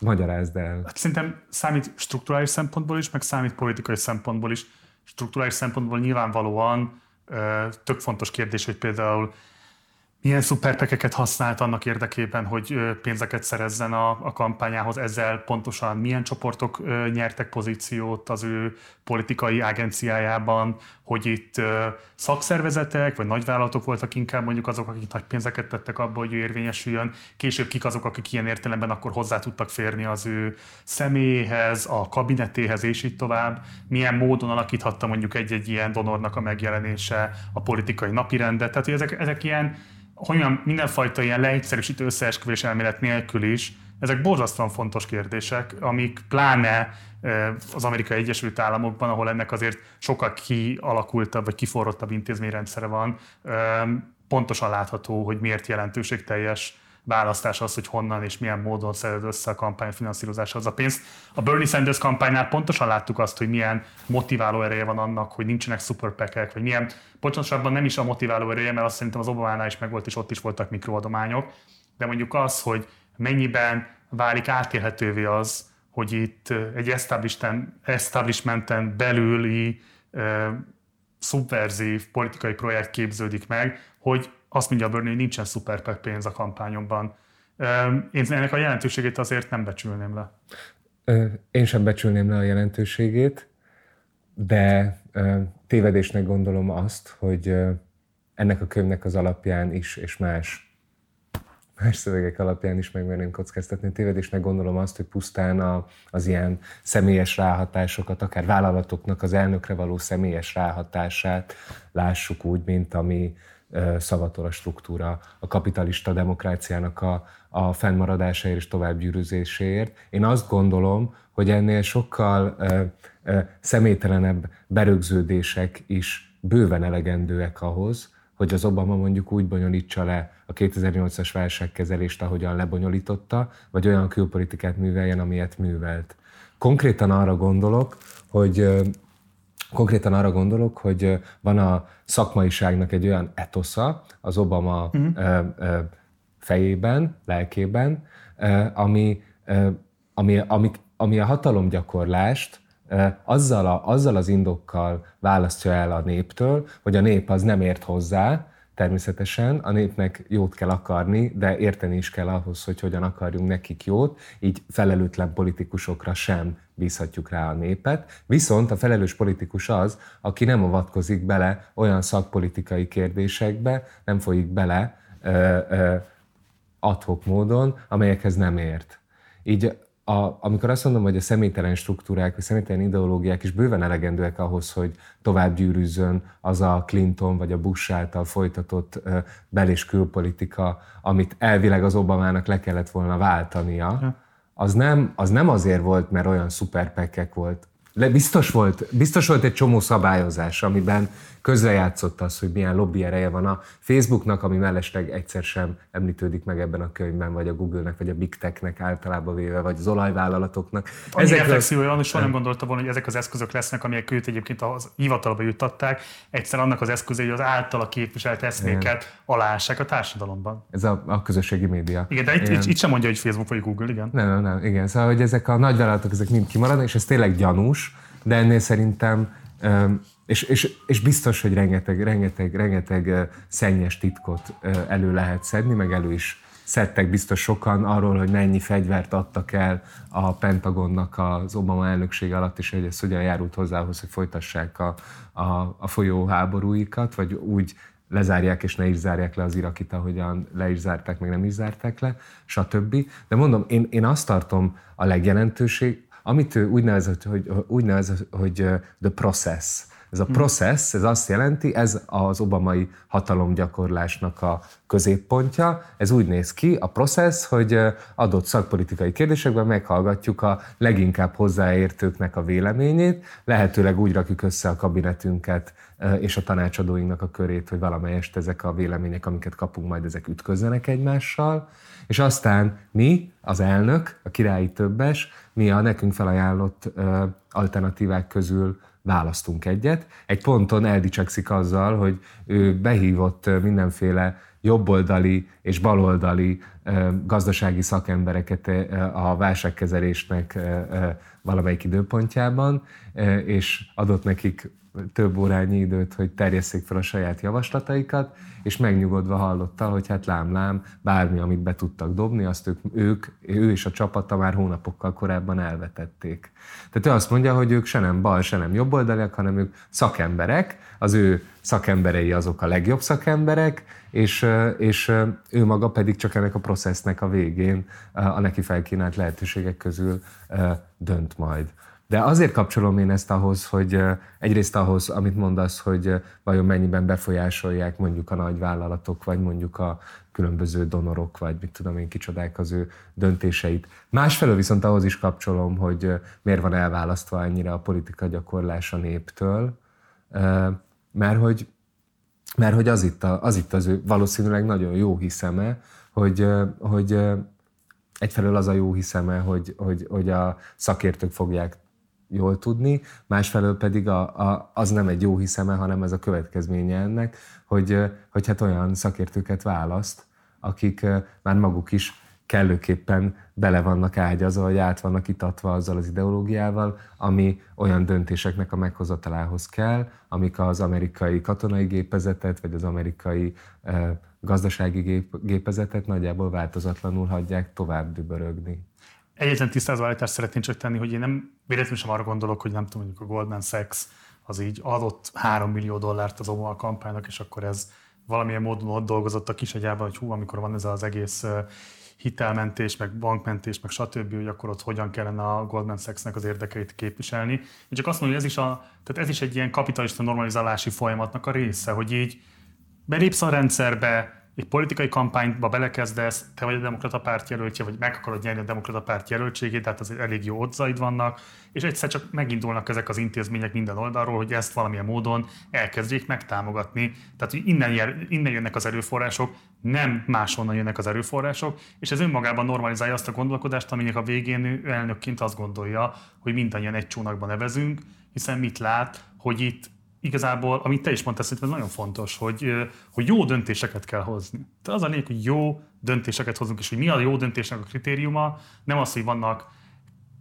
Magyarázd el. Hát szerintem számít strukturális szempontból is, meg számít politikai szempontból is. Strukturális szempontból nyilvánvalóan tök fontos kérdés, hogy például milyen szuperpekeket használt annak érdekében, hogy pénzeket szerezzen a, a kampányához, ezzel pontosan milyen csoportok nyertek pozíciót az ő politikai agenciájában, hogy itt szakszervezetek vagy nagyvállalatok voltak inkább mondjuk azok, akik nagy pénzeket tettek abba, hogy ő érvényesüljön, később kik azok, akik ilyen értelemben akkor hozzá tudtak férni az ő személyéhez, a kabinetéhez és így tovább, milyen módon alakíthatta mondjuk egy-egy ilyen donornak a megjelenése a politikai napirendet, tehát hogy ezek, ezek ilyen mondjam, mindenfajta ilyen leegyszerűsítő összeesküvés elmélet nélkül is, ezek borzasztóan fontos kérdések, amik pláne az Amerikai Egyesült Államokban, ahol ennek azért sokkal kialakultabb vagy kiforrottabb intézményrendszere van, pontosan látható, hogy miért jelentőségteljes választás az, hogy honnan és milyen módon szeded össze a kampány finanszírozáshoz a pénzt. A Bernie Sanders kampánynál pontosan láttuk azt, hogy milyen motiváló ereje van annak, hogy nincsenek szuperpekek, vagy milyen, pontosabban nem is a motiváló ereje, mert azt szerintem az Obamánál is megvolt, és ott is voltak mikroadományok, de mondjuk az, hogy mennyiben válik átélhetővé az, hogy itt egy establishmenten belüli uh, szubverzív politikai projekt képződik meg, hogy azt mondja Bernie, hogy nincsen szuperpek pénz a kampányomban. Én ennek a jelentőségét azért nem becsülném le. Én sem becsülném le a jelentőségét, de tévedésnek gondolom azt, hogy ennek a könyvnek az alapján is, és más más szövegek alapján is megmerném kockáztatni. Tévedésnek gondolom azt, hogy pusztán a, az ilyen személyes ráhatásokat, akár vállalatoknak az elnökre való személyes ráhatását lássuk úgy, mint ami szavatol a struktúra, a kapitalista demokráciának a, a fennmaradásáért és továbbgyűrűzéséért. Én azt gondolom, hogy ennél sokkal ö, ö, személytelenebb berögződések is bőven elegendőek ahhoz, hogy az Obama mondjuk úgy bonyolítsa le a 2008-as válságkezelést, ahogyan lebonyolította, vagy olyan külpolitikát műveljen, amilyet művelt. Konkrétan arra gondolok, hogy Konkrétan arra gondolok, hogy van a szakmaiságnak egy olyan etosza az Obama uh-huh. fejében, lelkében, ami, ami, ami, ami a hatalomgyakorlást azzal, a, azzal az indokkal választja el a néptől, hogy a nép az nem ért hozzá, természetesen a népnek jót kell akarni, de érteni is kell ahhoz, hogy hogyan akarjunk nekik jót, így felelőtlen politikusokra sem bízhatjuk rá a népet. Viszont a felelős politikus az, aki nem avatkozik bele olyan szakpolitikai kérdésekbe, nem folyik bele ö, ö, adhok módon, amelyekhez nem ért. Így a, amikor azt mondom, hogy a személytelen struktúrák, a személytelen ideológiák is bőven elegendőek ahhoz, hogy tovább gyűrűzzön az a Clinton vagy a Bush által folytatott bel- és külpolitika, amit elvileg az Obamának le kellett volna váltania, az nem, az nem azért volt, mert olyan szuperpekek volt, le biztos volt, biztos volt egy csomó szabályozás, amiben közrejátszott az, hogy milyen lobby ereje van a Facebooknak, ami mellesleg egyszer sem említődik meg ebben a könyvben, vagy a Google-nek, vagy a Big Tech-nek általában véve, vagy az olajvállalatoknak. Ezekről... reflexiója van, és soha nem gondolta volna, hogy ezek az eszközök lesznek, amelyek őt egyébként az hivatalba juttatták, egyszer annak az eszközei, hogy az általa képviselt eszméket alássák a társadalomban. Ez a, a közösségi média. Igen, de itt, itt, itt sem mondja, hogy Facebook vagy Google, igen. Nem, nem, nem, igen. Szóval, hogy ezek a nagyvállalatok, ezek mind kimaradnak, és ez tényleg gyanús, de ennél szerintem és, és, és biztos, hogy rengeteg, rengeteg, rengeteg szennyes titkot elő lehet szedni, meg elő is szedtek biztos sokan arról, hogy mennyi fegyvert adtak el a Pentagonnak az Obama elnökség alatt, és hogy ez hogyan járult hozzá hogy folytassák a, a, a folyó háborúikat, vagy úgy lezárják és ne is zárják le az irakit, ahogyan le is zárták, meg nem is zárták le, stb. De mondom, én, én azt tartom a legjelentőség, amit ő úgy nevezett, hogy, úgy nevezett, hogy the process, ez a hmm. process, ez azt jelenti, ez az obamai hatalomgyakorlásnak a középpontja. Ez úgy néz ki, a process, hogy adott szakpolitikai kérdésekben meghallgatjuk a leginkább hozzáértőknek a véleményét, lehetőleg úgy rakjuk össze a kabinetünket és a tanácsadóinknak a körét, hogy valamelyest ezek a vélemények, amiket kapunk, majd ezek ütközzenek egymással, és aztán mi, az elnök, a királyi többes, mi a nekünk felajánlott alternatívák közül választunk egyet. Egy ponton eldicsekszik azzal, hogy ő behívott mindenféle jobboldali és baloldali gazdasági szakembereket a válságkezelésnek valamelyik időpontjában, és adott nekik több órányi időt, hogy terjesszék fel a saját javaslataikat, és megnyugodva hallotta, hogy hát lám-lám, bármi, amit be tudtak dobni, azt ők, ők, ő és a csapata már hónapokkal korábban elvetették. Tehát ő azt mondja, hogy ők se nem bal, se nem jobboldaliak, hanem ők szakemberek, az ő szakemberei azok a legjobb szakemberek, és, és ő maga pedig csak ennek a processznek a végén a neki felkínált lehetőségek közül dönt majd. De azért kapcsolom én ezt ahhoz, hogy egyrészt ahhoz, amit mondasz, hogy vajon mennyiben befolyásolják mondjuk a nagyvállalatok, vagy mondjuk a különböző donorok, vagy mit tudom én, kicsodák az ő döntéseit. Másfelől viszont ahhoz is kapcsolom, hogy miért van elválasztva ennyire a politika gyakorlás néptől, mert hogy, mert hogy az, itt a, az itt az ő valószínűleg nagyon jó hiszeme, hogy, hogy egyfelől az a jó hiszeme, hogy, hogy, hogy a szakértők fogják jól tudni, másfelől pedig a, a, az nem egy jó hiszeme, hanem ez a következménye ennek, hogy, hogy hát olyan szakértőket választ, akik már maguk is kellőképpen bele vannak ágyazva, vagy át vannak itatva azzal az ideológiával, ami olyan döntéseknek a meghozatalához kell, amik az amerikai katonai gépezetet, vagy az amerikai e, gazdasági gép, gépezetet nagyjából változatlanul hagyják tovább dübörögni. Egyetlen tisztázó állítást csak tenni, hogy én nem véletlenül sem arra gondolok, hogy nem tudom, mondjuk a Goldman Sachs az így adott 3 millió dollárt az Obama kampánynak, és akkor ez valamilyen módon ott dolgozott a kisagyában, hogy hú, amikor van ez az egész hitelmentés, meg bankmentés, meg stb., hogy akkor ott hogyan kellene a Goldman Sachsnek az érdekeit képviselni. Én csak azt mondom, hogy ez is, a, tehát ez is egy ilyen kapitalista normalizálási folyamatnak a része, hogy így belépsz a rendszerbe, egy politikai kampányba belekezdesz, te vagy a demokrata párt jelöltje, vagy meg akarod nyerni a demokrata párt jelöltségét, tehát az elég jó odzaid vannak, és egyszer csak megindulnak ezek az intézmények minden oldalról, hogy ezt valamilyen módon elkezdjék megtámogatni. Tehát, hogy innen, jel, innen jönnek az erőforrások, nem máshonnan jönnek az erőforrások, és ez önmagában normalizálja azt a gondolkodást, aminek a végén ő elnökként azt gondolja, hogy mindannyian egy csónakban nevezünk, hiszen mit lát, hogy itt igazából, amit te is mondtál, szerintem nagyon fontos, hogy, hogy jó döntéseket kell hozni. Tehát az a lényeg, hogy jó döntéseket hozunk, és hogy mi a jó döntésnek a kritériuma, nem az, hogy vannak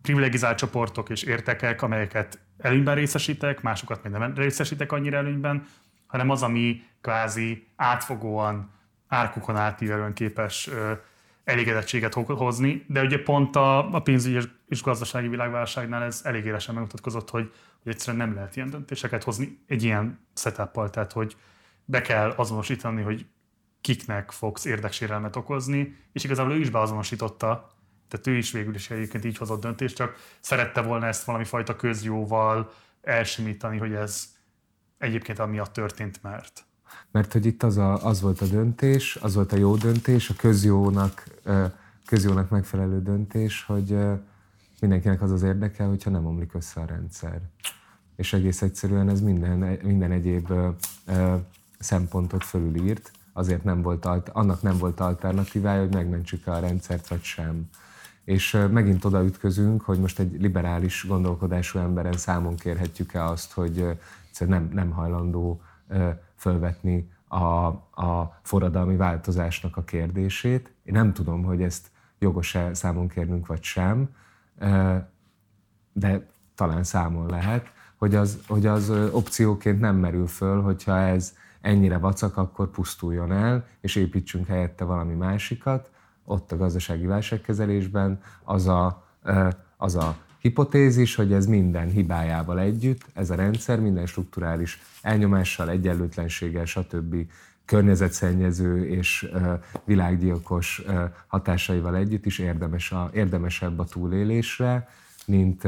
privilegizált csoportok és értekek, amelyeket előnyben részesítek, másokat még nem részesítek annyira előnyben, hanem az, ami kvázi átfogóan, árkukon átívelően képes elégedettséget hozni, de ugye pont a, a pénzügyi és gazdasági világválságnál ez elég élesen megmutatkozott, hogy, egyszerűen nem lehet ilyen döntéseket hozni egy ilyen setup tehát hogy be kell azonosítani, hogy kiknek fogsz érdeksérelmet okozni, és igazából ő is beazonosította, tehát ő is végül is egyébként így hozott döntést, csak szerette volna ezt valami fajta közjóval elsimítani, hogy ez egyébként amiatt történt, mert. Mert hogy itt az, a, az volt a döntés, az volt a jó döntés, a közjónak, közjónak megfelelő döntés, hogy, mindenkinek az az érdeke, hogyha nem omlik össze a rendszer. És egész egyszerűen ez minden, minden egyéb ö, ö, szempontot fölülírt, azért nem volt, annak nem volt alternatívája, hogy megmentsük a rendszert, vagy sem. És megint odaütközünk, hogy most egy liberális gondolkodású emberen számon kérhetjük-e azt, hogy nem, nem hajlandó fölvetni a, a forradalmi változásnak a kérdését. Én nem tudom, hogy ezt jogos-e számon kérnünk, vagy sem, de talán számon lehet, hogy az, hogy az opcióként nem merül föl, hogyha ez ennyire vacak, akkor pusztuljon el, és építsünk helyette valami másikat. Ott a gazdasági válságkezelésben az a, az a hipotézis, hogy ez minden hibájával együtt, ez a rendszer minden strukturális elnyomással, egyenlőtlenséggel, stb. Környezetszennyező és világgyilkos hatásaival együtt is érdemes a, érdemesebb a túlélésre, mint,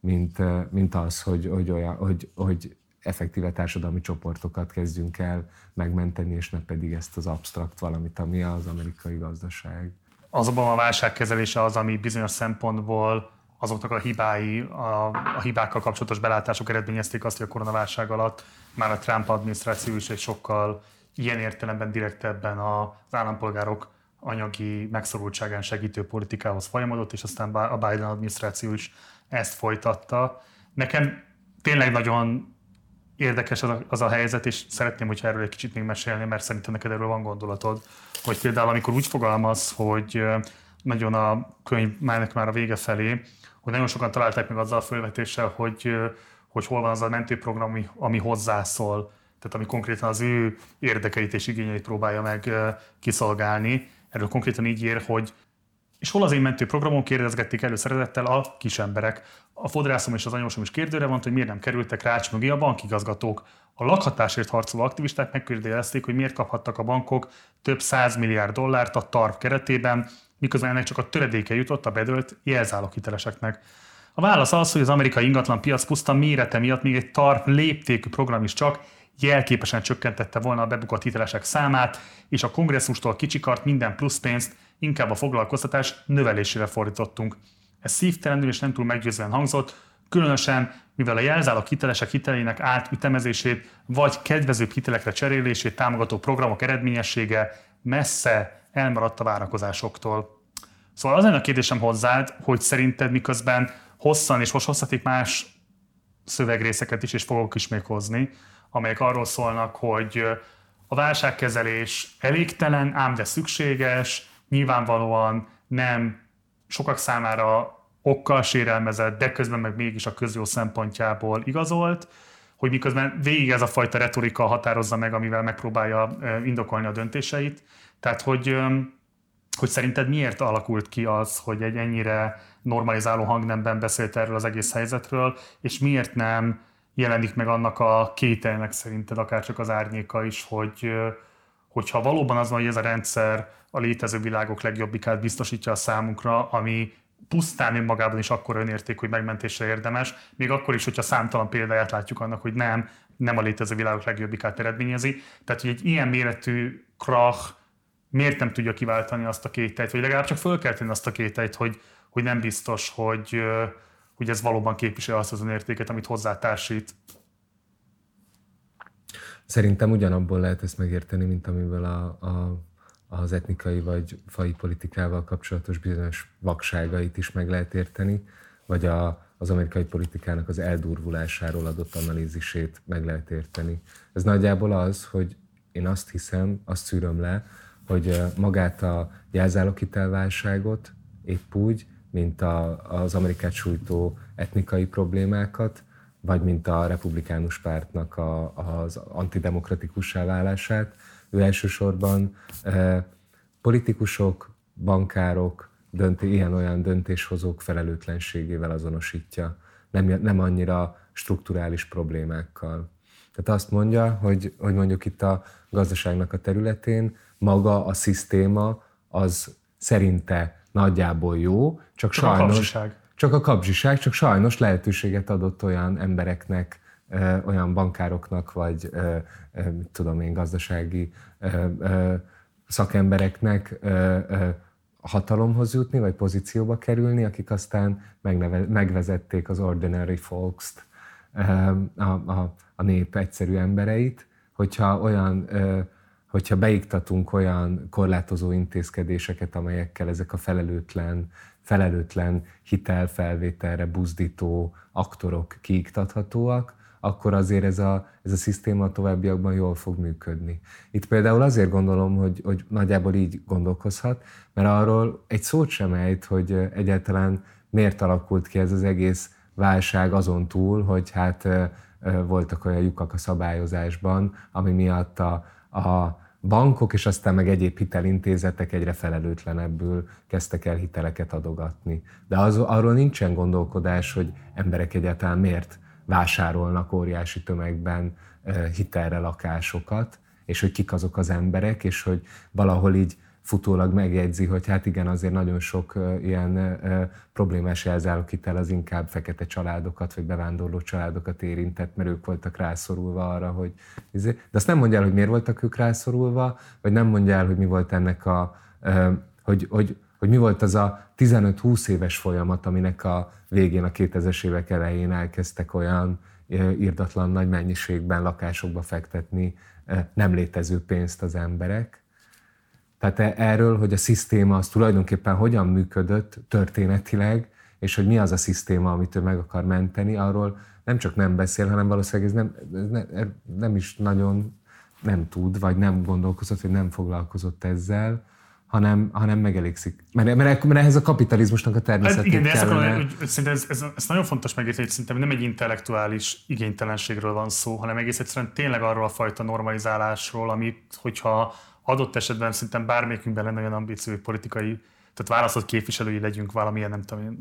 mint, mint az, hogy, hogy, olyan, hogy, hogy effektíve társadalmi csoportokat kezdjünk el megmenteni, és ne pedig ezt az absztrakt valamit, ami az amerikai gazdaság. Azonban a válságkezelése az, ami bizonyos szempontból azoknak a hibái, a, a hibákkal kapcsolatos belátások eredményezték azt, hogy a koronaválság alatt már a Trump adminisztráció is egy sokkal ilyen értelemben direktebben az állampolgárok anyagi megszorultságán segítő politikához folyamodott, és aztán a Biden adminisztráció is ezt folytatta. Nekem tényleg nagyon érdekes az a, az a helyzet, és szeretném, hogyha erről egy kicsit még mesélni, mert szerintem neked erről van gondolatod, hogy például amikor úgy fogalmaz, hogy nagyon a könyv már már a vége felé, hogy nagyon sokan találták meg azzal a felvetéssel, hogy, hogy hol van az a mentőprogram, ami, ami hozzászól, tehát ami konkrétan az ő érdekeit és igényeit próbálja meg kiszolgálni. Erről konkrétan így ér, hogy és hol az én mentőprogramon kérdezgették előszeretettel a kis emberek. A fodrászom és az anyósom is kérdőre van, hogy miért nem kerültek rács mögé a bankigazgatók. A lakhatásért harcoló aktivisták megkérdezték, hogy miért kaphattak a bankok több száz milliárd dollárt a TARP keretében, miközben ennek csak a töredéke jutott a bedölt jelzáloghiteleseknek. A válasz az, hogy az amerikai ingatlan piac puszta mérete miatt még egy TARP léptékű program is csak jelképesen csökkentette volna a bebukott hitelesek számát, és a kongresszustól kicsikart minden pluszpénzt inkább a foglalkoztatás növelésére fordítottunk. Ez szívtelenül és nem túl meggyőzően hangzott, különösen mivel a jelzálog hitelesek hitelének átütemezését vagy kedvezőbb hitelekre cserélését támogató programok eredményessége messze elmaradt a várakozásoktól. Szóval az lenne a kérdésem hozzád, hogy szerinted miközben hosszan és most hozhatik más szövegrészeket is, és fogok is még hozni, amelyek arról szólnak, hogy a válságkezelés elégtelen, ám de szükséges, nyilvánvalóan nem sokak számára okkal sérelmezett, de közben meg mégis a közjó szempontjából igazolt, hogy miközben végig ez a fajta retorika határozza meg, amivel megpróbálja indokolni a döntéseit. Tehát, hogy, hogy szerinted miért alakult ki az, hogy egy ennyire normalizáló hangnemben beszélt erről az egész helyzetről, és miért nem jelenik meg annak a kételnek szerinted akár csak az árnyéka is, hogy, hogyha valóban az van, hogy ez a rendszer a létező világok legjobbikát biztosítja a számunkra, ami pusztán önmagában is akkor önérték, hogy megmentésre érdemes, még akkor is, hogyha számtalan példáját látjuk annak, hogy nem, nem a létező világok legjobbikát eredményezi. Tehát, hogy egy ilyen méretű krach miért nem tudja kiváltani azt a kételyt, vagy legalább csak föl kell tenni azt a kételyt, hogy, hogy nem biztos, hogy, hogy ez valóban képvisel azt az önértéket, amit hozzátársít. Szerintem ugyanabból lehet ezt megérteni, mint amiből a, a az etnikai vagy fai politikával kapcsolatos bizonyos vakságait is meg lehet érteni, vagy a, az amerikai politikának az eldurvulásáról adott analízisét meg lehet érteni. Ez nagyjából az, hogy én azt hiszem, azt szűröm le, hogy magát a jelzáloghitelválságot épp úgy, mint a, az Amerikát sújtó etnikai problémákat, vagy mint a republikánus pártnak a, az antidemokratikussá válását, ő elsősorban politikusok, bankárok, dönti, ilyen-olyan döntéshozók felelőtlenségével azonosítja, nem, nem annyira strukturális problémákkal. Tehát azt mondja, hogy, hogy mondjuk itt a gazdaságnak a területén maga a szisztéma az szerinte nagyjából jó, csak, csak sajnos... A kapzsiság. Csak a kapzsiság, csak sajnos lehetőséget adott olyan embereknek, olyan bankároknak, vagy mit tudom én, gazdasági szakembereknek hatalomhoz jutni, vagy pozícióba kerülni, akik aztán megneve, megvezették az ordinary folks-t, a, a, a nép egyszerű embereit, hogyha olyan hogyha beiktatunk olyan korlátozó intézkedéseket, amelyekkel ezek a felelőtlen, felelőtlen hitelfelvételre buzdító aktorok kiiktathatóak, akkor azért ez a, ez a szisztéma továbbiakban jól fog működni. Itt például azért gondolom, hogy, hogy nagyjából így gondolkozhat, mert arról egy szót sem ejt, hogy egyáltalán miért alakult ki ez az egész válság azon túl, hogy hát voltak olyan lyukak a szabályozásban, ami miatt a, a bankok és aztán meg egyéb hitelintézetek egyre felelőtlenebbül kezdtek el hiteleket adogatni. De az, arról nincsen gondolkodás, hogy emberek egyáltalán miért vásárolnak óriási tömegben hitelre lakásokat, és hogy kik azok az emberek, és hogy valahol így futólag megjegyzi, hogy hát igen, azért nagyon sok ilyen problémás jelzáloghitel az inkább fekete családokat, vagy bevándorló családokat érintett, mert ők voltak rászorulva arra, hogy... Izé, de azt nem mondja el, hogy miért voltak ők rászorulva, vagy nem mondja el, hogy mi volt ennek a... hogy, hogy, hogy mi volt az a 15-20 éves folyamat, aminek a végén, a 2000-es évek elején elkezdtek olyan írdatlan nagy mennyiségben lakásokba fektetni nem létező pénzt az emberek, tehát e- erről, hogy a szisztéma az tulajdonképpen hogyan működött történetileg, és hogy mi az a szisztéma, amit ő meg akar menteni, arról nem csak nem beszél, hanem valószínűleg ez nem, ez nem, nem is nagyon nem tud, vagy nem gondolkozott, vagy nem foglalkozott ezzel, hanem, hanem megelégszik. Mert, mert, mert ehhez a kapitalizmusnak a természetét hát igen, de kellene... Akarom, szerintem ez, ez, ez, nagyon fontos megérteni, hogy szerintem nem egy intellektuális igénytelenségről van szó, hanem egész egyszerűen tényleg arról a fajta normalizálásról, amit, hogyha adott esetben szerintem bármelyikünkben lenne olyan ambíció, hogy politikai, tehát választott képviselői legyünk valamilyen, nem tudom,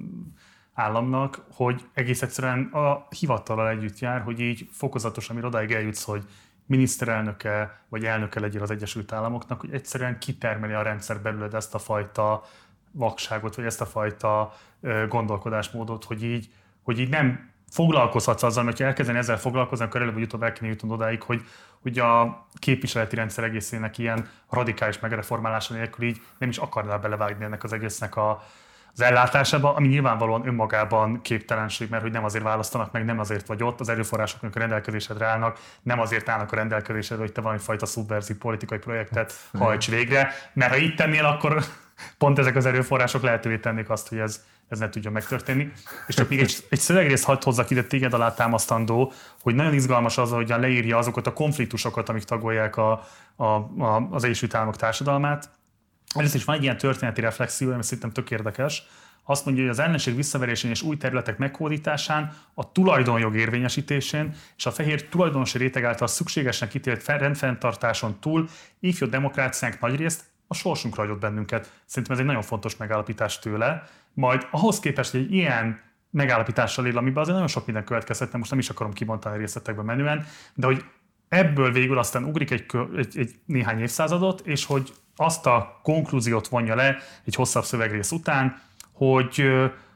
államnak, hogy egész egyszerűen a hivatalal együtt jár, hogy így fokozatosan, amire odáig eljutsz, hogy miniszterelnöke vagy elnöke legyél az Egyesült Államoknak, hogy egyszerűen kitermeli a rendszer belőled ezt a fajta vakságot, vagy ezt a fajta gondolkodásmódot, hogy így, hogy így nem foglalkozhatsz azzal, mert ha elkezdeni ezzel foglalkozni, akkor előbb utóbb el kell jutnod odáig, hogy, hogy a képviseleti rendszer egészének ilyen radikális megreformálása nélkül így nem is akarnál belevágni ennek az egésznek a, az ellátásába, ami nyilvánvalóan önmagában képtelenség, mert hogy nem azért választanak meg, nem azért vagy ott, az erőforrások, a rendelkezésedre állnak, nem azért állnak a rendelkezésedre, hogy te valami fajta szubverzív politikai projektet hajts végre, mert ha itt tennél, akkor pont ezek az erőforrások lehetővé tennék azt, hogy ez, ez ne tudjon megtörténni. És csak még egy, egy szövegrész hagyd hozzak ide téged alá támasztandó, hogy nagyon izgalmas az, hogy leírja azokat a konfliktusokat, amik tagolják a, a, a, az Egyesült Államok társadalmát. Először is van egy ilyen történeti reflexió, ami szerintem tök érdekes. Azt mondja, hogy az ellenség visszaverésén és új területek meghódításán, a tulajdonjog érvényesítésén és a fehér tulajdonosi réteg által szükségesnek ítélt rendfenntartáson túl ifjú demokráciánk nagyrészt a sorsunk ragyott bennünket. Szerintem ez egy nagyon fontos megállapítás tőle. Majd ahhoz képest, hogy egy ilyen megállapítással él, amiben azért nagyon sok minden következhetne, most nem is akarom kibontani részletekbe menően, de hogy ebből végül aztán ugrik egy, egy, egy néhány évszázadot, és hogy azt a konklúziót vonja le egy hosszabb szövegrész után, hogy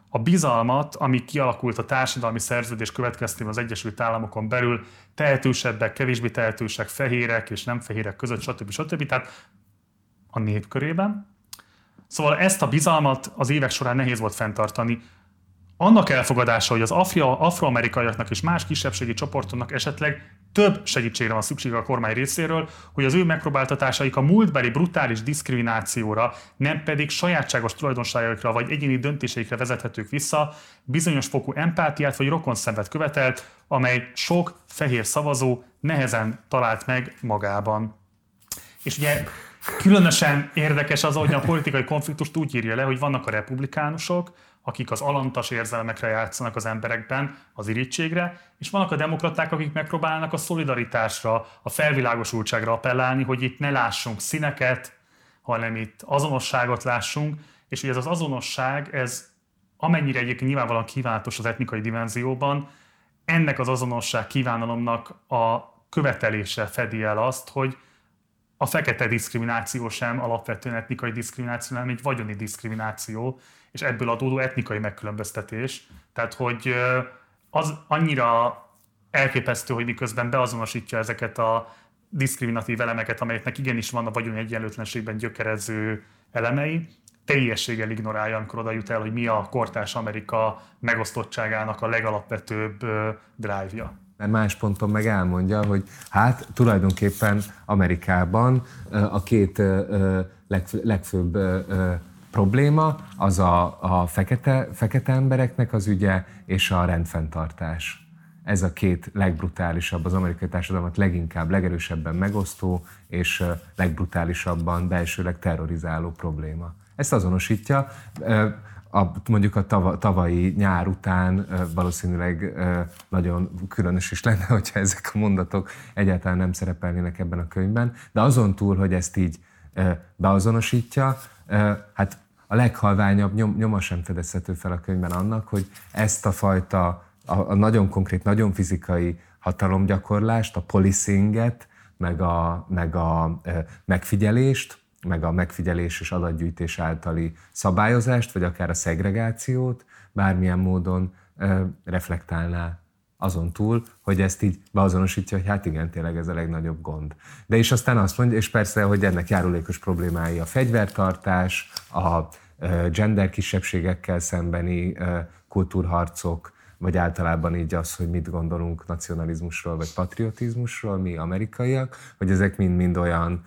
a bizalmat, ami kialakult a társadalmi szerződés következtében az Egyesült Államokon belül, tehetősebbek, kevésbé tehetősek, fehérek és nem fehérek között, stb. stb. Tehát a nép körében. Szóval ezt a bizalmat az évek során nehéz volt fenntartani. Annak elfogadása, hogy az afria, afroamerikaiaknak és más kisebbségi csoportoknak esetleg több segítségre van szüksége a kormány részéről, hogy az ő megpróbáltatásaik a múltbeli brutális diszkriminációra, nem pedig sajátságos tulajdonságaikra vagy egyéni döntéseikre vezethetők vissza, bizonyos fokú empátiát vagy rokonszenvet követelt, amely sok fehér szavazó nehezen talált meg magában. És ugye Különösen érdekes az, hogy a politikai konfliktust úgy írja le, hogy vannak a republikánusok, akik az alantas érzelmekre játszanak az emberekben, az irítségre, és vannak a demokraták, akik megpróbálnak a szolidaritásra, a felvilágosultságra appellálni, hogy itt ne lássunk színeket, hanem itt azonosságot lássunk, és hogy ez az azonosság, ez amennyire egyébként nyilvánvalóan kívánatos az etnikai dimenzióban, ennek az azonosság kívánalomnak a követelése fedi el azt, hogy a fekete diszkrimináció sem alapvetően etnikai diszkrimináció, hanem egy vagyoni diszkrimináció, és ebből adódó etnikai megkülönböztetés. Tehát, hogy az annyira elképesztő, hogy miközben beazonosítja ezeket a diszkriminatív elemeket, amelyeknek igenis van a vagyoni egyenlőtlenségben gyökerező elemei, teljességgel ignorálja, amikor oda jut el, hogy mi a kortárs Amerika megosztottságának a legalapvetőbb drive-ja. Mert más ponton meg elmondja, hogy hát tulajdonképpen Amerikában a két legfőbb probléma az a, a fekete, fekete embereknek az ügye és a rendfenntartás. Ez a két legbrutálisabb, az amerikai társadalmat leginkább, legerősebben megosztó és legbrutálisabban belsőleg terrorizáló probléma. Ezt azonosítja. A, mondjuk a tava, tavalyi nyár után valószínűleg nagyon különös is lenne, hogyha ezek a mondatok egyáltalán nem szerepelnének ebben a könyvben, de azon túl, hogy ezt így beazonosítja, hát a leghalványabb nyom, nyoma sem fedezhető fel a könyvben annak, hogy ezt a fajta, a, a nagyon konkrét, nagyon fizikai hatalomgyakorlást, a policinget, meg a, meg a megfigyelést, meg a megfigyelés és adatgyűjtés általi szabályozást, vagy akár a szegregációt bármilyen módon reflektálná azon túl, hogy ezt így beazonosítja, hogy hát igen, tényleg ez a legnagyobb gond. De és aztán azt mondja, és persze, hogy ennek járulékos problémái a fegyvertartás, a gender kisebbségekkel szembeni kultúrharcok, vagy általában így az, hogy mit gondolunk nacionalizmusról vagy patriotizmusról, mi amerikaiak, hogy ezek mind-mind olyan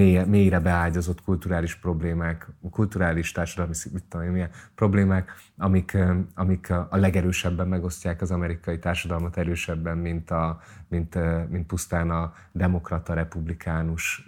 mély, mélyre beágyazott kulturális problémák, kulturális társadalmi tudom, milyen problémák, amik, amik a legerősebben megosztják az amerikai társadalmat erősebben, mint, a, mint, mint pusztán a demokrata, republikánus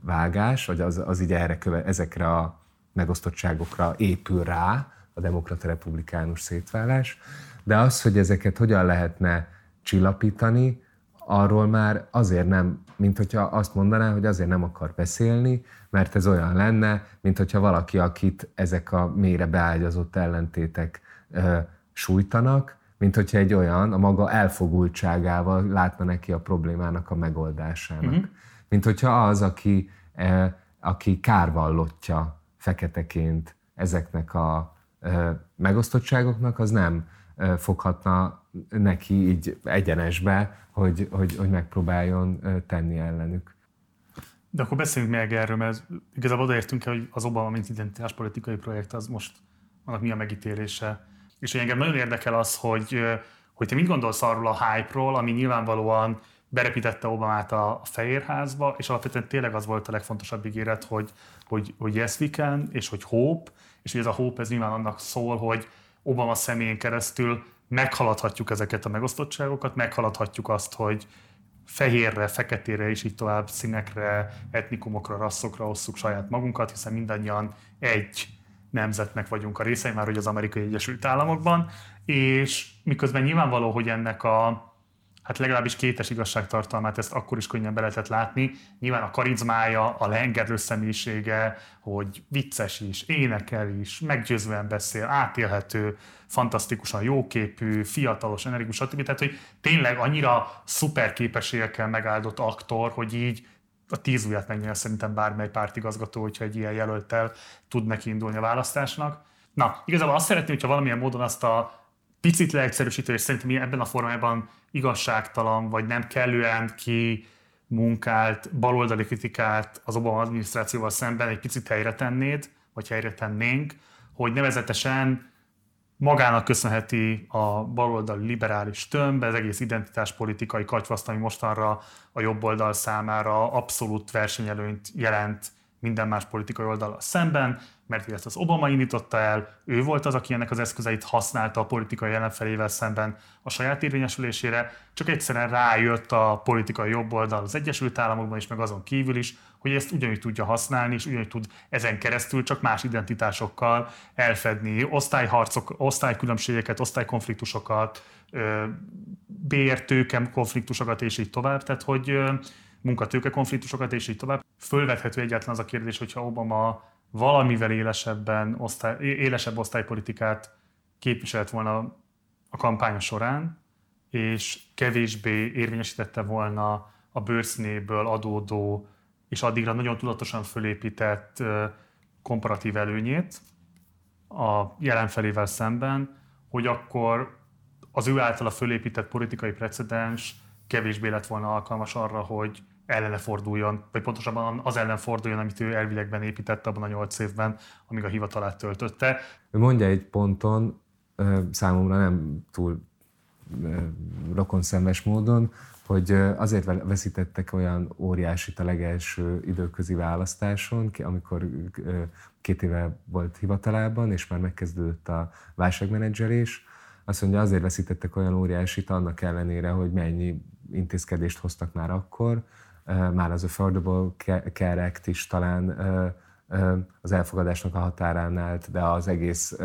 vágás, vagy az, az így erre köve, ezekre a megosztottságokra épül rá a demokrata republikánus szétválás, de az, hogy ezeket hogyan lehetne csillapítani, arról már azért nem, mint hogyha azt mondaná, hogy azért nem akar beszélni, mert ez olyan lenne, mint hogyha valaki, akit ezek a mélyre beágyazott ellentétek ö, sújtanak, mint hogyha egy olyan a maga elfogultságával látna neki a problémának a megoldásának. Mm-hmm. Mint hogyha az, aki, e, aki kárvallottja feketeként ezeknek a e, megosztottságoknak, az nem foghatna neki így egyenesbe, hogy, hogy, hogy megpróbáljon tenni ellenük. De akkor beszéljünk meg erről, mert igazából odaértünk el, hogy az Obama mint identitáspolitikai projekt az most annak mi a megítélése. És hogy engem nagyon érdekel az, hogy, hogy te mit gondolsz arról a hype-ról, ami nyilvánvalóan berepítette Obamát a Fehérházba, és alapvetően tényleg az volt a legfontosabb ígéret, hogy, hogy, hogy yes we can, és hogy hope, és hogy ez a hope ez nyilván annak szól, hogy Obama személyén keresztül meghaladhatjuk ezeket a megosztottságokat, meghaladhatjuk azt, hogy fehérre, feketére és így tovább színekre, etnikumokra, rasszokra osszuk saját magunkat, hiszen mindannyian egy nemzetnek vagyunk a részei, már hogy az Amerikai Egyesült Államokban, és miközben nyilvánvaló, hogy ennek a hát legalábbis kétes igazságtartalmát ezt akkor is könnyen be lehetett látni. Nyilván a karizmája, a leengedő személyisége, hogy vicces is, énekel is, meggyőzően beszél, átélhető, fantasztikusan jóképű, fiatalos, energikus, stb. Tehát, hogy tényleg annyira szuper képességekkel megáldott aktor, hogy így a tíz ujját megnyilván szerintem bármely pártigazgató, hogyha egy ilyen jelöltel tud neki indulni a választásnak. Na, igazából azt szeretném, hogyha valamilyen módon azt a picit leegyszerűsítő, és szerintem ebben a formában igazságtalan, vagy nem kellően ki munkált, baloldali kritikát az Obama adminisztrációval szemben egy picit helyre tennéd, vagy helyre tennénk, hogy nevezetesen magának köszönheti a baloldali liberális tömb, az egész identitáspolitikai katyvaszt, ami mostanra a jobb oldal számára abszolút versenyelőnyt jelent minden más politikai oldal szemben, mert ezt az Obama indította el, ő volt az, aki ennek az eszközeit használta a politikai jelenfelével szemben a saját érvényesülésére, csak egyszerűen rájött a politikai jobboldal az Egyesült Államokban is, meg azon kívül is, hogy ezt ugyanúgy tudja használni, és ugyanúgy tud ezen keresztül csak más identitásokkal elfedni osztályharcok, osztálykülönbségeket, osztálykonfliktusokat, bértőke konfliktusokat, és így tovább. Tehát, hogy munkatőke konfliktusokat, és így tovább. Fölvethető egyáltalán az a kérdés, hogyha Obama valamivel élesebben osztály, élesebb osztálypolitikát képviselt volna a kampánya során, és kevésbé érvényesítette volna a bőrszínéből adódó és addigra nagyon tudatosan fölépített komparatív előnyét a jelenfelével szemben, hogy akkor az ő általa fölépített politikai precedens kevésbé lett volna alkalmas arra, hogy ellene forduljon, vagy pontosabban az ellen forduljon, amit ő elvilegben épített abban a nyolc évben, amíg a hivatalát töltötte. Mondja egy ponton, számomra nem túl rokonszenves módon, hogy azért veszítettek olyan óriásit a legelső időközi választáson, amikor két éve volt hivatalában, és már megkezdődött a válságmenedzselés. Azt mondja, azért veszítettek olyan óriásit annak ellenére, hogy mennyi intézkedést hoztak már akkor, már az Affordable Care Act is talán az elfogadásnak a határán állt, de az egész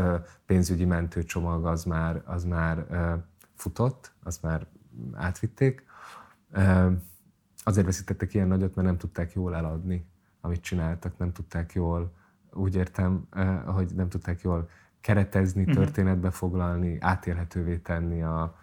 pénzügyi mentőcsomag az már, az már futott, azt már átvitték. Azért veszítettek ilyen nagyot, mert nem tudták jól eladni, amit csináltak, nem tudták jól, úgy értem, hogy nem tudták jól keretezni, mhm. történetbe foglalni, átélhetővé tenni a,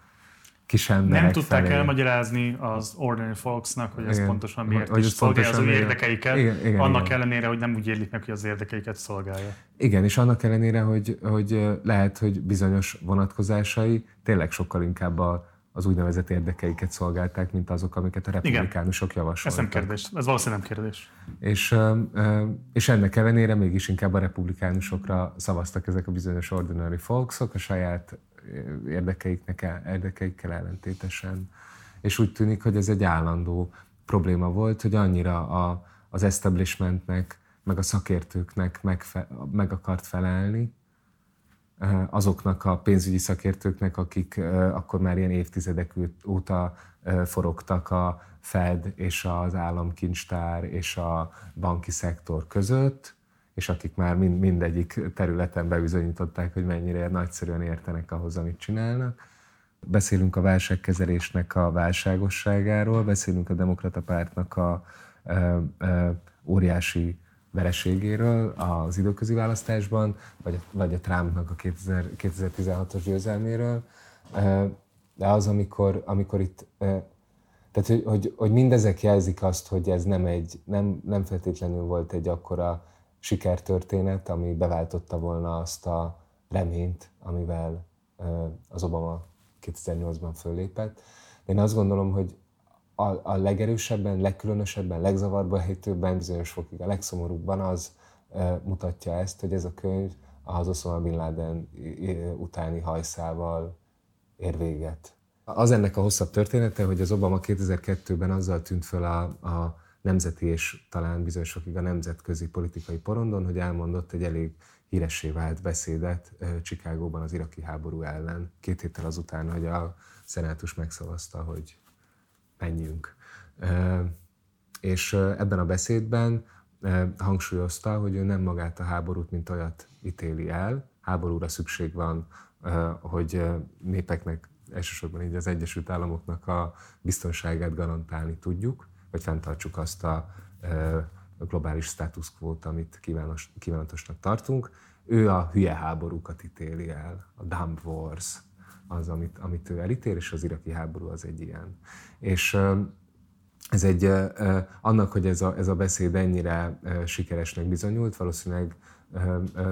kis emberek Nem tudták felé. elmagyarázni az ordinary folksnak, hogy ez igen. pontosan miért hogy is szolgálja az ő érdekeiket, igen, igen, annak igen. ellenére, hogy nem úgy érlik meg, hogy az érdekeiket szolgálja. Igen, és annak ellenére, hogy, hogy lehet, hogy bizonyos vonatkozásai tényleg sokkal inkább a, az úgynevezett érdekeiket szolgálták, mint azok, amiket a republikánusok javasoltak. Ez nem kérdés, ez valószínűleg nem kérdés. És, és ennek ellenére mégis inkább a republikánusokra szavaztak ezek a bizonyos ordinary folksok a saját érdekeiknek, érdekeikkel ellentétesen. És úgy tűnik, hogy ez egy állandó probléma volt, hogy annyira a, az establishmentnek, meg a szakértőknek megfe, meg akart felelni, azoknak a pénzügyi szakértőknek, akik akkor már ilyen évtizedek óta forogtak a Fed és az államkincstár és a banki szektor között, és akik már mind, mindegyik területen bebizonyították, hogy mennyire nagyszerűen értenek ahhoz, amit csinálnak. Beszélünk a válságkezelésnek a válságosságáról, beszélünk a demokrata pártnak a e, e, óriási vereségéről az időközi választásban, vagy, vagy a Trumpnak a 2000, 2016-os győzelméről. De az, amikor, amikor itt tehát, hogy, hogy, hogy mindezek jelzik azt, hogy ez nem, egy, nem, nem feltétlenül volt egy akkora sikertörténet, ami beváltotta volna azt a reményt, amivel az Obama 2008-ban föllépett. De én azt gondolom, hogy a, a legerősebben, legkülönösebben, legzavarba helytőbben, bizonyos fokig a legszomorúbban az mutatja ezt, hogy ez a könyv az Osama Bin Laden utáni hajszával ér véget. Az ennek a hosszabb története, hogy az Obama 2002-ben azzal tűnt föl a, a nemzeti és talán bizonyosokig a nemzetközi politikai porondon, hogy elmondott egy elég híressé vált beszédet Csikágóban az iraki háború ellen, két héttel azután, hogy a szenátus megszavazta, hogy menjünk. És ebben a beszédben hangsúlyozta, hogy ő nem magát a háborút, mint olyat ítéli el. Háborúra szükség van, hogy népeknek, elsősorban így az Egyesült Államoknak a biztonságát garantálni tudjuk, hogy fenntartsuk azt a globális status quo-t, amit kívános, kívánatosnak tartunk. Ő a hülye háborúkat ítéli el, a dumb wars az, amit, amit ő elítél, és az iraki háború az egy ilyen. És ez egy, annak, hogy ez a, ez a beszéd ennyire sikeresnek bizonyult, valószínűleg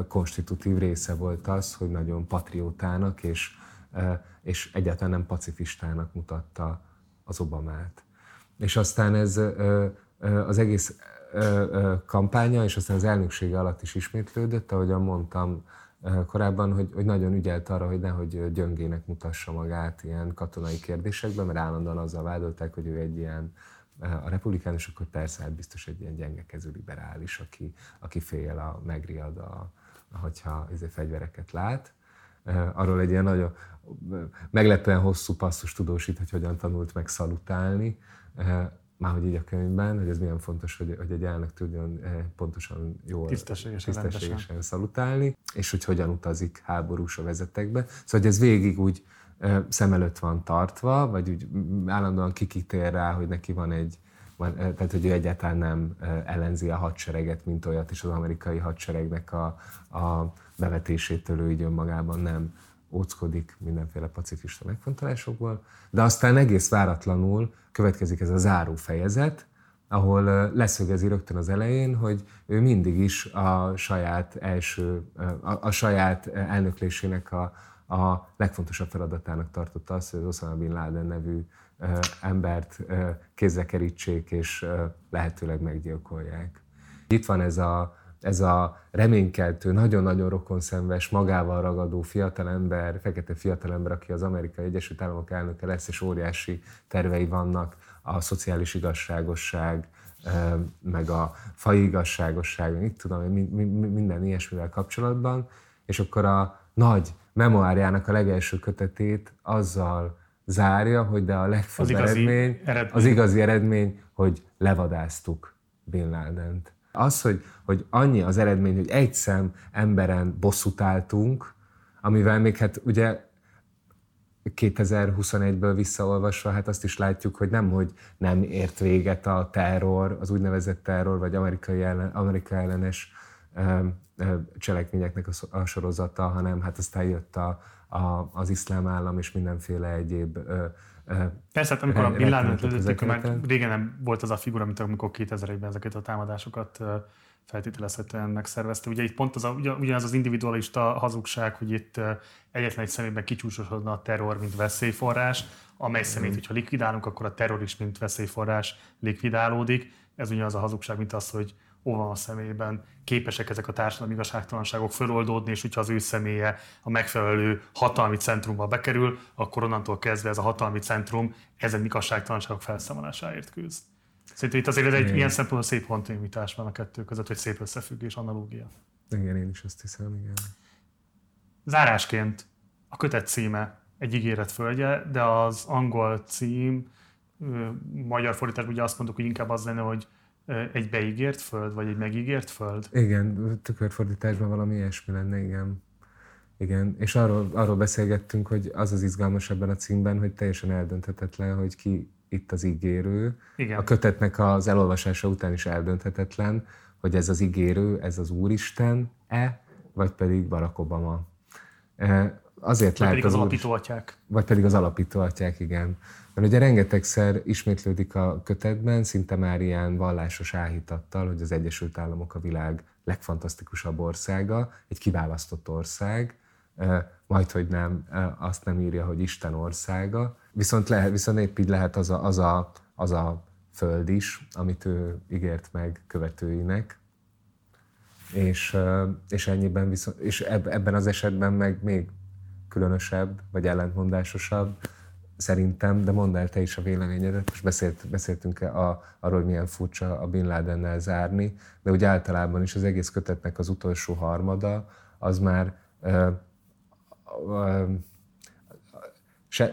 konstitutív része volt az, hogy nagyon patriótának és, és egyáltalán nem pacifistának mutatta az Obamát. És aztán ez az egész kampánya, és aztán az elnöksége alatt is ismétlődött, ahogyan mondtam korábban, hogy, hogy nagyon ügyelt arra, hogy nehogy gyöngének mutassa magát ilyen katonai kérdésekben, mert állandóan azzal vádolták, hogy ő egy ilyen a republikánusok, hogy persze, hát biztos egy ilyen gyengekező liberális, aki, aki fél, a, megriad, a, hogyha ezért fegyvereket lát. Arról egy ilyen nagyon meglepően hosszú passzus tudósít, hogy hogyan tanult meg szalutálni, már hogy így a könyvben, hogy ez milyen fontos, hogy, hogy egy elnök tudjon pontosan jól, tisztességesen, tisztességesen szalutálni, és hogy hogyan utazik háborús a vezetekbe. Szóval, hogy ez végig úgy szem előtt van tartva, vagy úgy állandóan kikitér rá, hogy neki van egy, van, tehát hogy ő egyáltalán nem ellenzi a hadsereget, mint olyat, és az amerikai hadseregnek a, a bevetésétől ő így önmagában nem óckodik mindenféle pacifista megfontolásokból, de aztán egész váratlanul következik ez a záró fejezet, ahol leszögezi rögtön az elején, hogy ő mindig is a saját első, a, a saját elnöklésének a, a legfontosabb feladatának tartotta azt, hogy az Osama Bin Laden nevű embert kézzel kerítsék, és lehetőleg meggyilkolják. Itt van ez a, ez a reménykeltő, nagyon-nagyon rokonszenves, magával ragadó fiatalember, fekete fiatalember, aki az Amerikai Egyesült Államok elnöke lesz, és óriási tervei vannak a szociális igazságosság, meg a fai igazságosság, mit tudom, minden ilyesmivel kapcsolatban, és akkor a nagy memoárjának a legelső kötetét azzal zárja, hogy de a legfőbb az eredmény, eredmény, az igazi eredmény, hogy levadáztuk Bin Laden-t. Az, hogy, hogy annyi az eredmény, hogy egy szem emberen bosszút álltunk, amivel még hát ugye 2021-ből visszaolvasva, hát azt is látjuk, hogy nem, hogy nem ért véget a terror, az úgynevezett terror, vagy amerikai ellen, Amerika ellenes cselekményeknek a, a sorozata, hanem hát aztán jött a, a, az iszlám állam és mindenféle egyéb Persze, hát amikor a Bin Laden lőtték, már régen nem volt az a figura, mint amikor 2001-ben ezeket a támadásokat feltételezhetően megszervezte. Ugye itt pont az a, ugyanaz az individualista hazugság, hogy itt egyetlen egy személyben kicsúsosodna a terror, mint veszélyforrás, amely szemét, hogyha likvidálunk, akkor a terror is, mint veszélyforrás likvidálódik. Ez ugyanaz a hazugság, mint az, hogy Obama személyében képesek ezek a társadalmi igazságtalanságok föloldódni, és hogyha az ő személye a megfelelő hatalmi centrumba bekerül, akkor onnantól kezdve ez a hatalmi centrum ezen igazságtalanságok felszámolásáért küzd. Szerintem itt azért egy igen. ilyen szempontból szép kontinuitás van a kettő között, hogy szép összefüggés, analógia. Igen, én is azt hiszem, igen. Zárásként a kötet címe egy ígéret földje, de az angol cím, magyar fordításban ugye azt mondjuk, hogy inkább az lenne, hogy egy beígért föld, vagy egy megígért föld? Igen, tükörfordításban valami ilyesmi lenne, igen. Igen, és arról, arról beszélgettünk, hogy az az izgalmas ebben a címben, hogy teljesen eldönthetetlen, hogy ki itt az ígérő. Igen. A kötetnek az elolvasása után is eldönthetetlen, hogy ez az ígérő, ez az Úristen-e, vagy pedig Barack Obama. Azért vagy lehet pedig az, az alapító atyák. Vagy pedig az alapító atyák, igen. Mert ugye rengetegszer ismétlődik a kötetben, szinte már ilyen vallásos áhítattal, hogy az Egyesült Államok a világ legfantasztikusabb országa, egy kiválasztott ország, majd hogy nem, azt nem írja, hogy Isten országa. Viszont, lehet, viszont épp így lehet az a, az, a, az a föld is, amit ő ígért meg követőinek, és, és ennyiben viszont, és ebben az esetben meg még különösebb, vagy ellentmondásosabb, szerintem, de mondd el te is a véleményedet. Most beszélt, beszéltünk a, arról, hogy milyen furcsa a Bin Ladennel zárni, de úgy általában is az egész kötetnek az utolsó harmada, az már ö, ö, se,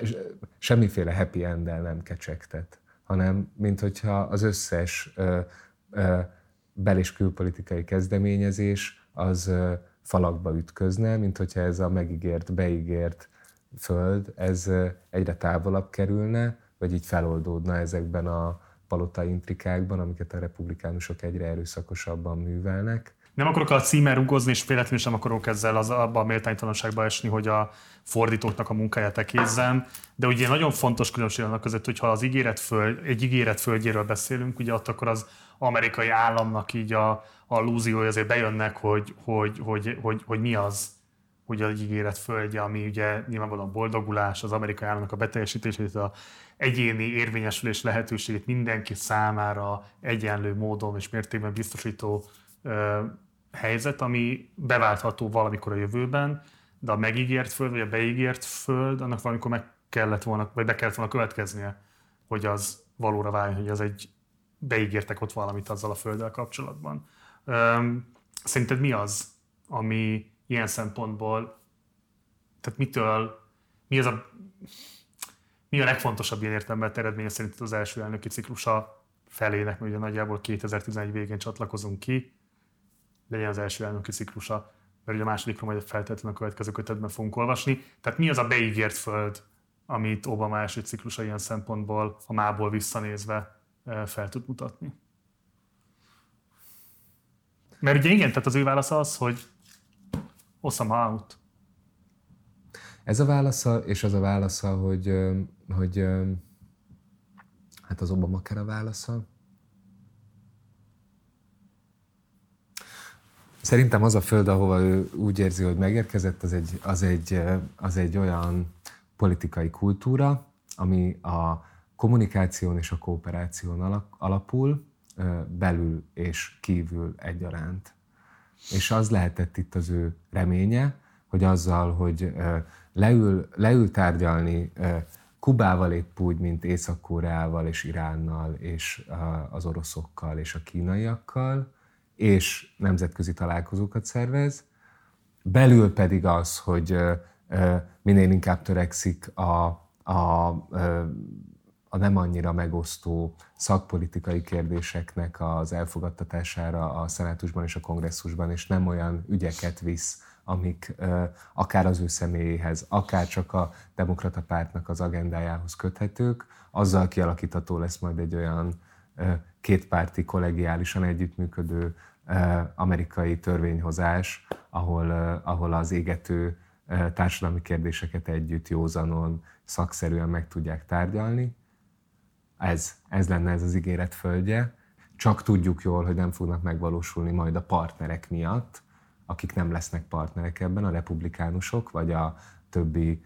semmiféle happy end nem kecsegtet, hanem mint hogyha az összes ö, ö, bel- és külpolitikai kezdeményezés az ö, falakba ütközne, mint hogyha ez a megígért, beígért föld, ez egyre távolabb kerülne, vagy így feloldódna ezekben a palotai intrikákban, amiket a republikánusok egyre erőszakosabban művelnek. Nem akarok a címmel rugozni, és véletlenül sem akarok ezzel az, abba a méltánytalanságba esni, hogy a fordítóknak a munkáját ekézzem, de ugye nagyon fontos különbség annak között, hogyha az ígéret föld, egy ígéret földjéről beszélünk, ugye ott akkor az amerikai államnak így a, a lúziója azért bejönnek, hogy, hogy, hogy, hogy, hogy mi az, hogy a ígéret földje, ami ugye nyilvánvalóan boldogulás, az amerikai államnak a beteljesítését, a egyéni érvényesülés lehetőségét mindenki számára egyenlő módon és mértékben biztosító ö, helyzet, ami beváltható valamikor a jövőben, de a megígért föld, vagy a beígért föld, annak valamikor meg kellett volna, vagy be kellett volna következnie, hogy az valóra váljon, hogy az egy beígértek ott valamit azzal a földdel kapcsolatban. Szerinted mi az, ami ilyen szempontból, tehát mitől, mi az a, mi a legfontosabb ilyen értelemben eredménye szerint az első elnöki ciklusa felének, mert ugye nagyjából 2011 végén csatlakozunk ki, legyen az első elnöki ciklusa, mert ugye a másodikról majd feltétlenül a következő kötetben fogunk olvasni. Tehát mi az a beígért föld, amit Obama első ciklusa ilyen szempontból, a mából visszanézve fel tud mutatni? Mert ugye igen, tehát az ő válasz az, hogy Osama out. Ez a válasza, és az a válasza, hogy, hogy hát az Obama a válasza. Szerintem az a föld, ahova ő úgy érzi, hogy megérkezett, az egy, az egy, az egy olyan politikai kultúra, ami a kommunikáción és a kooperáción alapul, belül és kívül egyaránt. És az lehetett itt az ő reménye, hogy azzal, hogy leül, leül tárgyalni Kubával épp úgy, mint Észak-Koreával és Iránnal és az oroszokkal és a kínaiakkal, és nemzetközi találkozókat szervez, belül pedig az, hogy minél inkább törekszik a, a, a nem annyira megosztó szakpolitikai kérdéseknek az elfogadtatására a szenátusban és a kongresszusban, és nem olyan ügyeket visz, amik akár az ő személyéhez, akár csak a demokrata pártnak az agendájához köthetők, azzal kialakítható lesz majd egy olyan kétpárti, kollegiálisan együttműködő amerikai törvényhozás, ahol, ahol az égető társadalmi kérdéseket együtt józanon, szakszerűen meg tudják tárgyalni. Ez, ez lenne ez az ígéret földje. Csak tudjuk jól, hogy nem fognak megvalósulni majd a partnerek miatt, akik nem lesznek partnerek ebben, a republikánusok, vagy a többi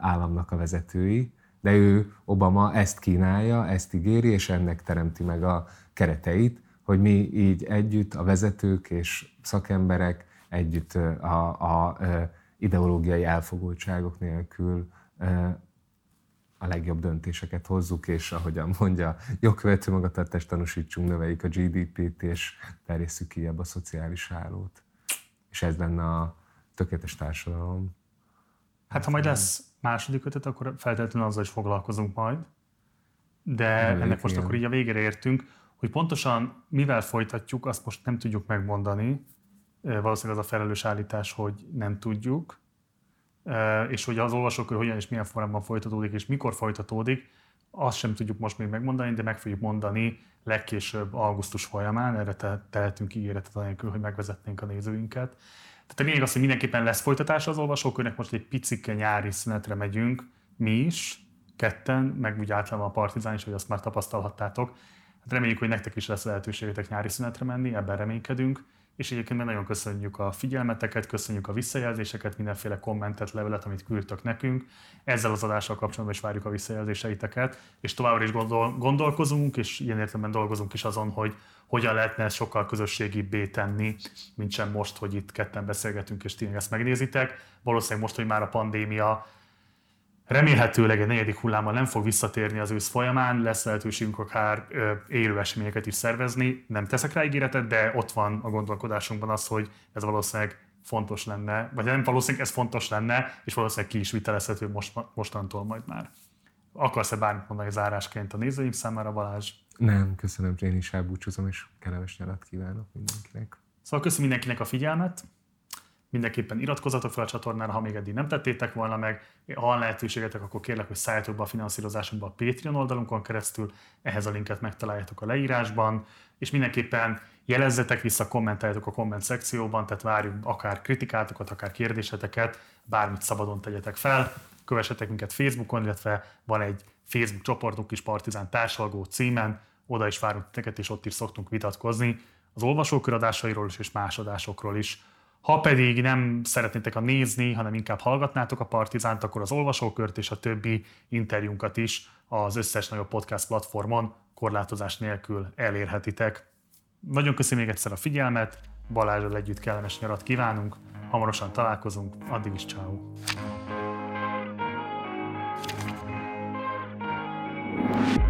államnak a vezetői, de ő, Obama ezt kínálja, ezt ígéri, és ennek teremti meg a kereteit, hogy mi így együtt, a vezetők és szakemberek együtt a, a, a ideológiai elfogultságok nélkül a legjobb döntéseket hozzuk, és ahogyan mondja, jogkövető magatartást tanúsítsunk, növeljük a GDP-t, és terjesszük ki a szociális hálót. És ez lenne a tökéletes társadalom. Hát ha majd lesz második ötöt, akkor feltétlenül azzal is foglalkozunk majd. De Elég, ennek most igen. akkor így a végére értünk, hogy pontosan mivel folytatjuk, azt most nem tudjuk megmondani. Valószínűleg az a felelős állítás, hogy nem tudjuk. És hogy az olvasókör hogyan és milyen formában folytatódik, és mikor folytatódik, azt sem tudjuk most még megmondani, de meg fogjuk mondani legkésőbb augusztus folyamán, erre te, tehetünk ígéretet anélkül, hogy megvezetnénk a nézőinket. Tehát a lényeg az, hogy mindenképpen lesz folytatás az olvasókörnek, most egy picike nyári szünetre megyünk, mi is, ketten, meg úgy általában a Partizán is, hogy azt már tapasztalhattátok. Hát reméljük, hogy nektek is lesz lehetőségetek nyári szünetre menni, ebben reménykedünk és egyébként nagyon köszönjük a figyelmeteket, köszönjük a visszajelzéseket, mindenféle kommentet, levelet, amit küldtök nekünk. Ezzel az adással kapcsolatban is várjuk a visszajelzéseiteket, és továbbra is gondol, gondolkozunk, és ilyen értelemben dolgozunk is azon, hogy hogyan lehetne ezt sokkal közösségibbé tenni, mint sem most, hogy itt ketten beszélgetünk, és tényleg ezt megnézitek. Valószínűleg most, hogy már a pandémia Remélhetőleg egy negyedik hullámmal nem fog visszatérni az ősz folyamán, lesz lehetőségünk akár élő eseményeket is szervezni. Nem teszek rá ígéretet, de ott van a gondolkodásunkban az, hogy ez valószínűleg fontos lenne, vagy nem valószínűleg ez fontos lenne, és valószínűleg ki is vitelezhető most, mostantól majd már. Akarsz-e bármit mondani zárásként a nézőim számára, Balázs? Nem, köszönöm, én is elbúcsúzom, és kellemes nyarat kívánok mindenkinek. Szóval köszönöm mindenkinek a figyelmet, mindenképpen iratkozzatok fel a csatornára, ha még eddig nem tettétek volna meg. Ha van lehetőségetek, akkor kérlek, hogy szálljatok be a finanszírozásunkba a Patreon oldalunkon keresztül, ehhez a linket megtaláljátok a leírásban, és mindenképpen jelezzetek vissza, kommentáljátok a komment szekcióban, tehát várjuk akár kritikátokat, akár kérdéseteket, bármit szabadon tegyetek fel. Kövessetek minket Facebookon, illetve van egy Facebook csoportunk is Partizán társalgó címen, oda is várunk titeket, és ott is szoktunk vitatkozni az olvasóköradásairól is, és más adásokról is. Ha pedig nem szeretnétek a nézni, hanem inkább hallgatnátok a Partizánt, akkor az olvasókört és a többi interjúnkat is az összes nagyobb podcast platformon korlátozás nélkül elérhetitek. Nagyon köszi még egyszer a figyelmet, Balázsral együtt kellemes nyarat kívánunk, hamarosan találkozunk, addig is ciao. thank you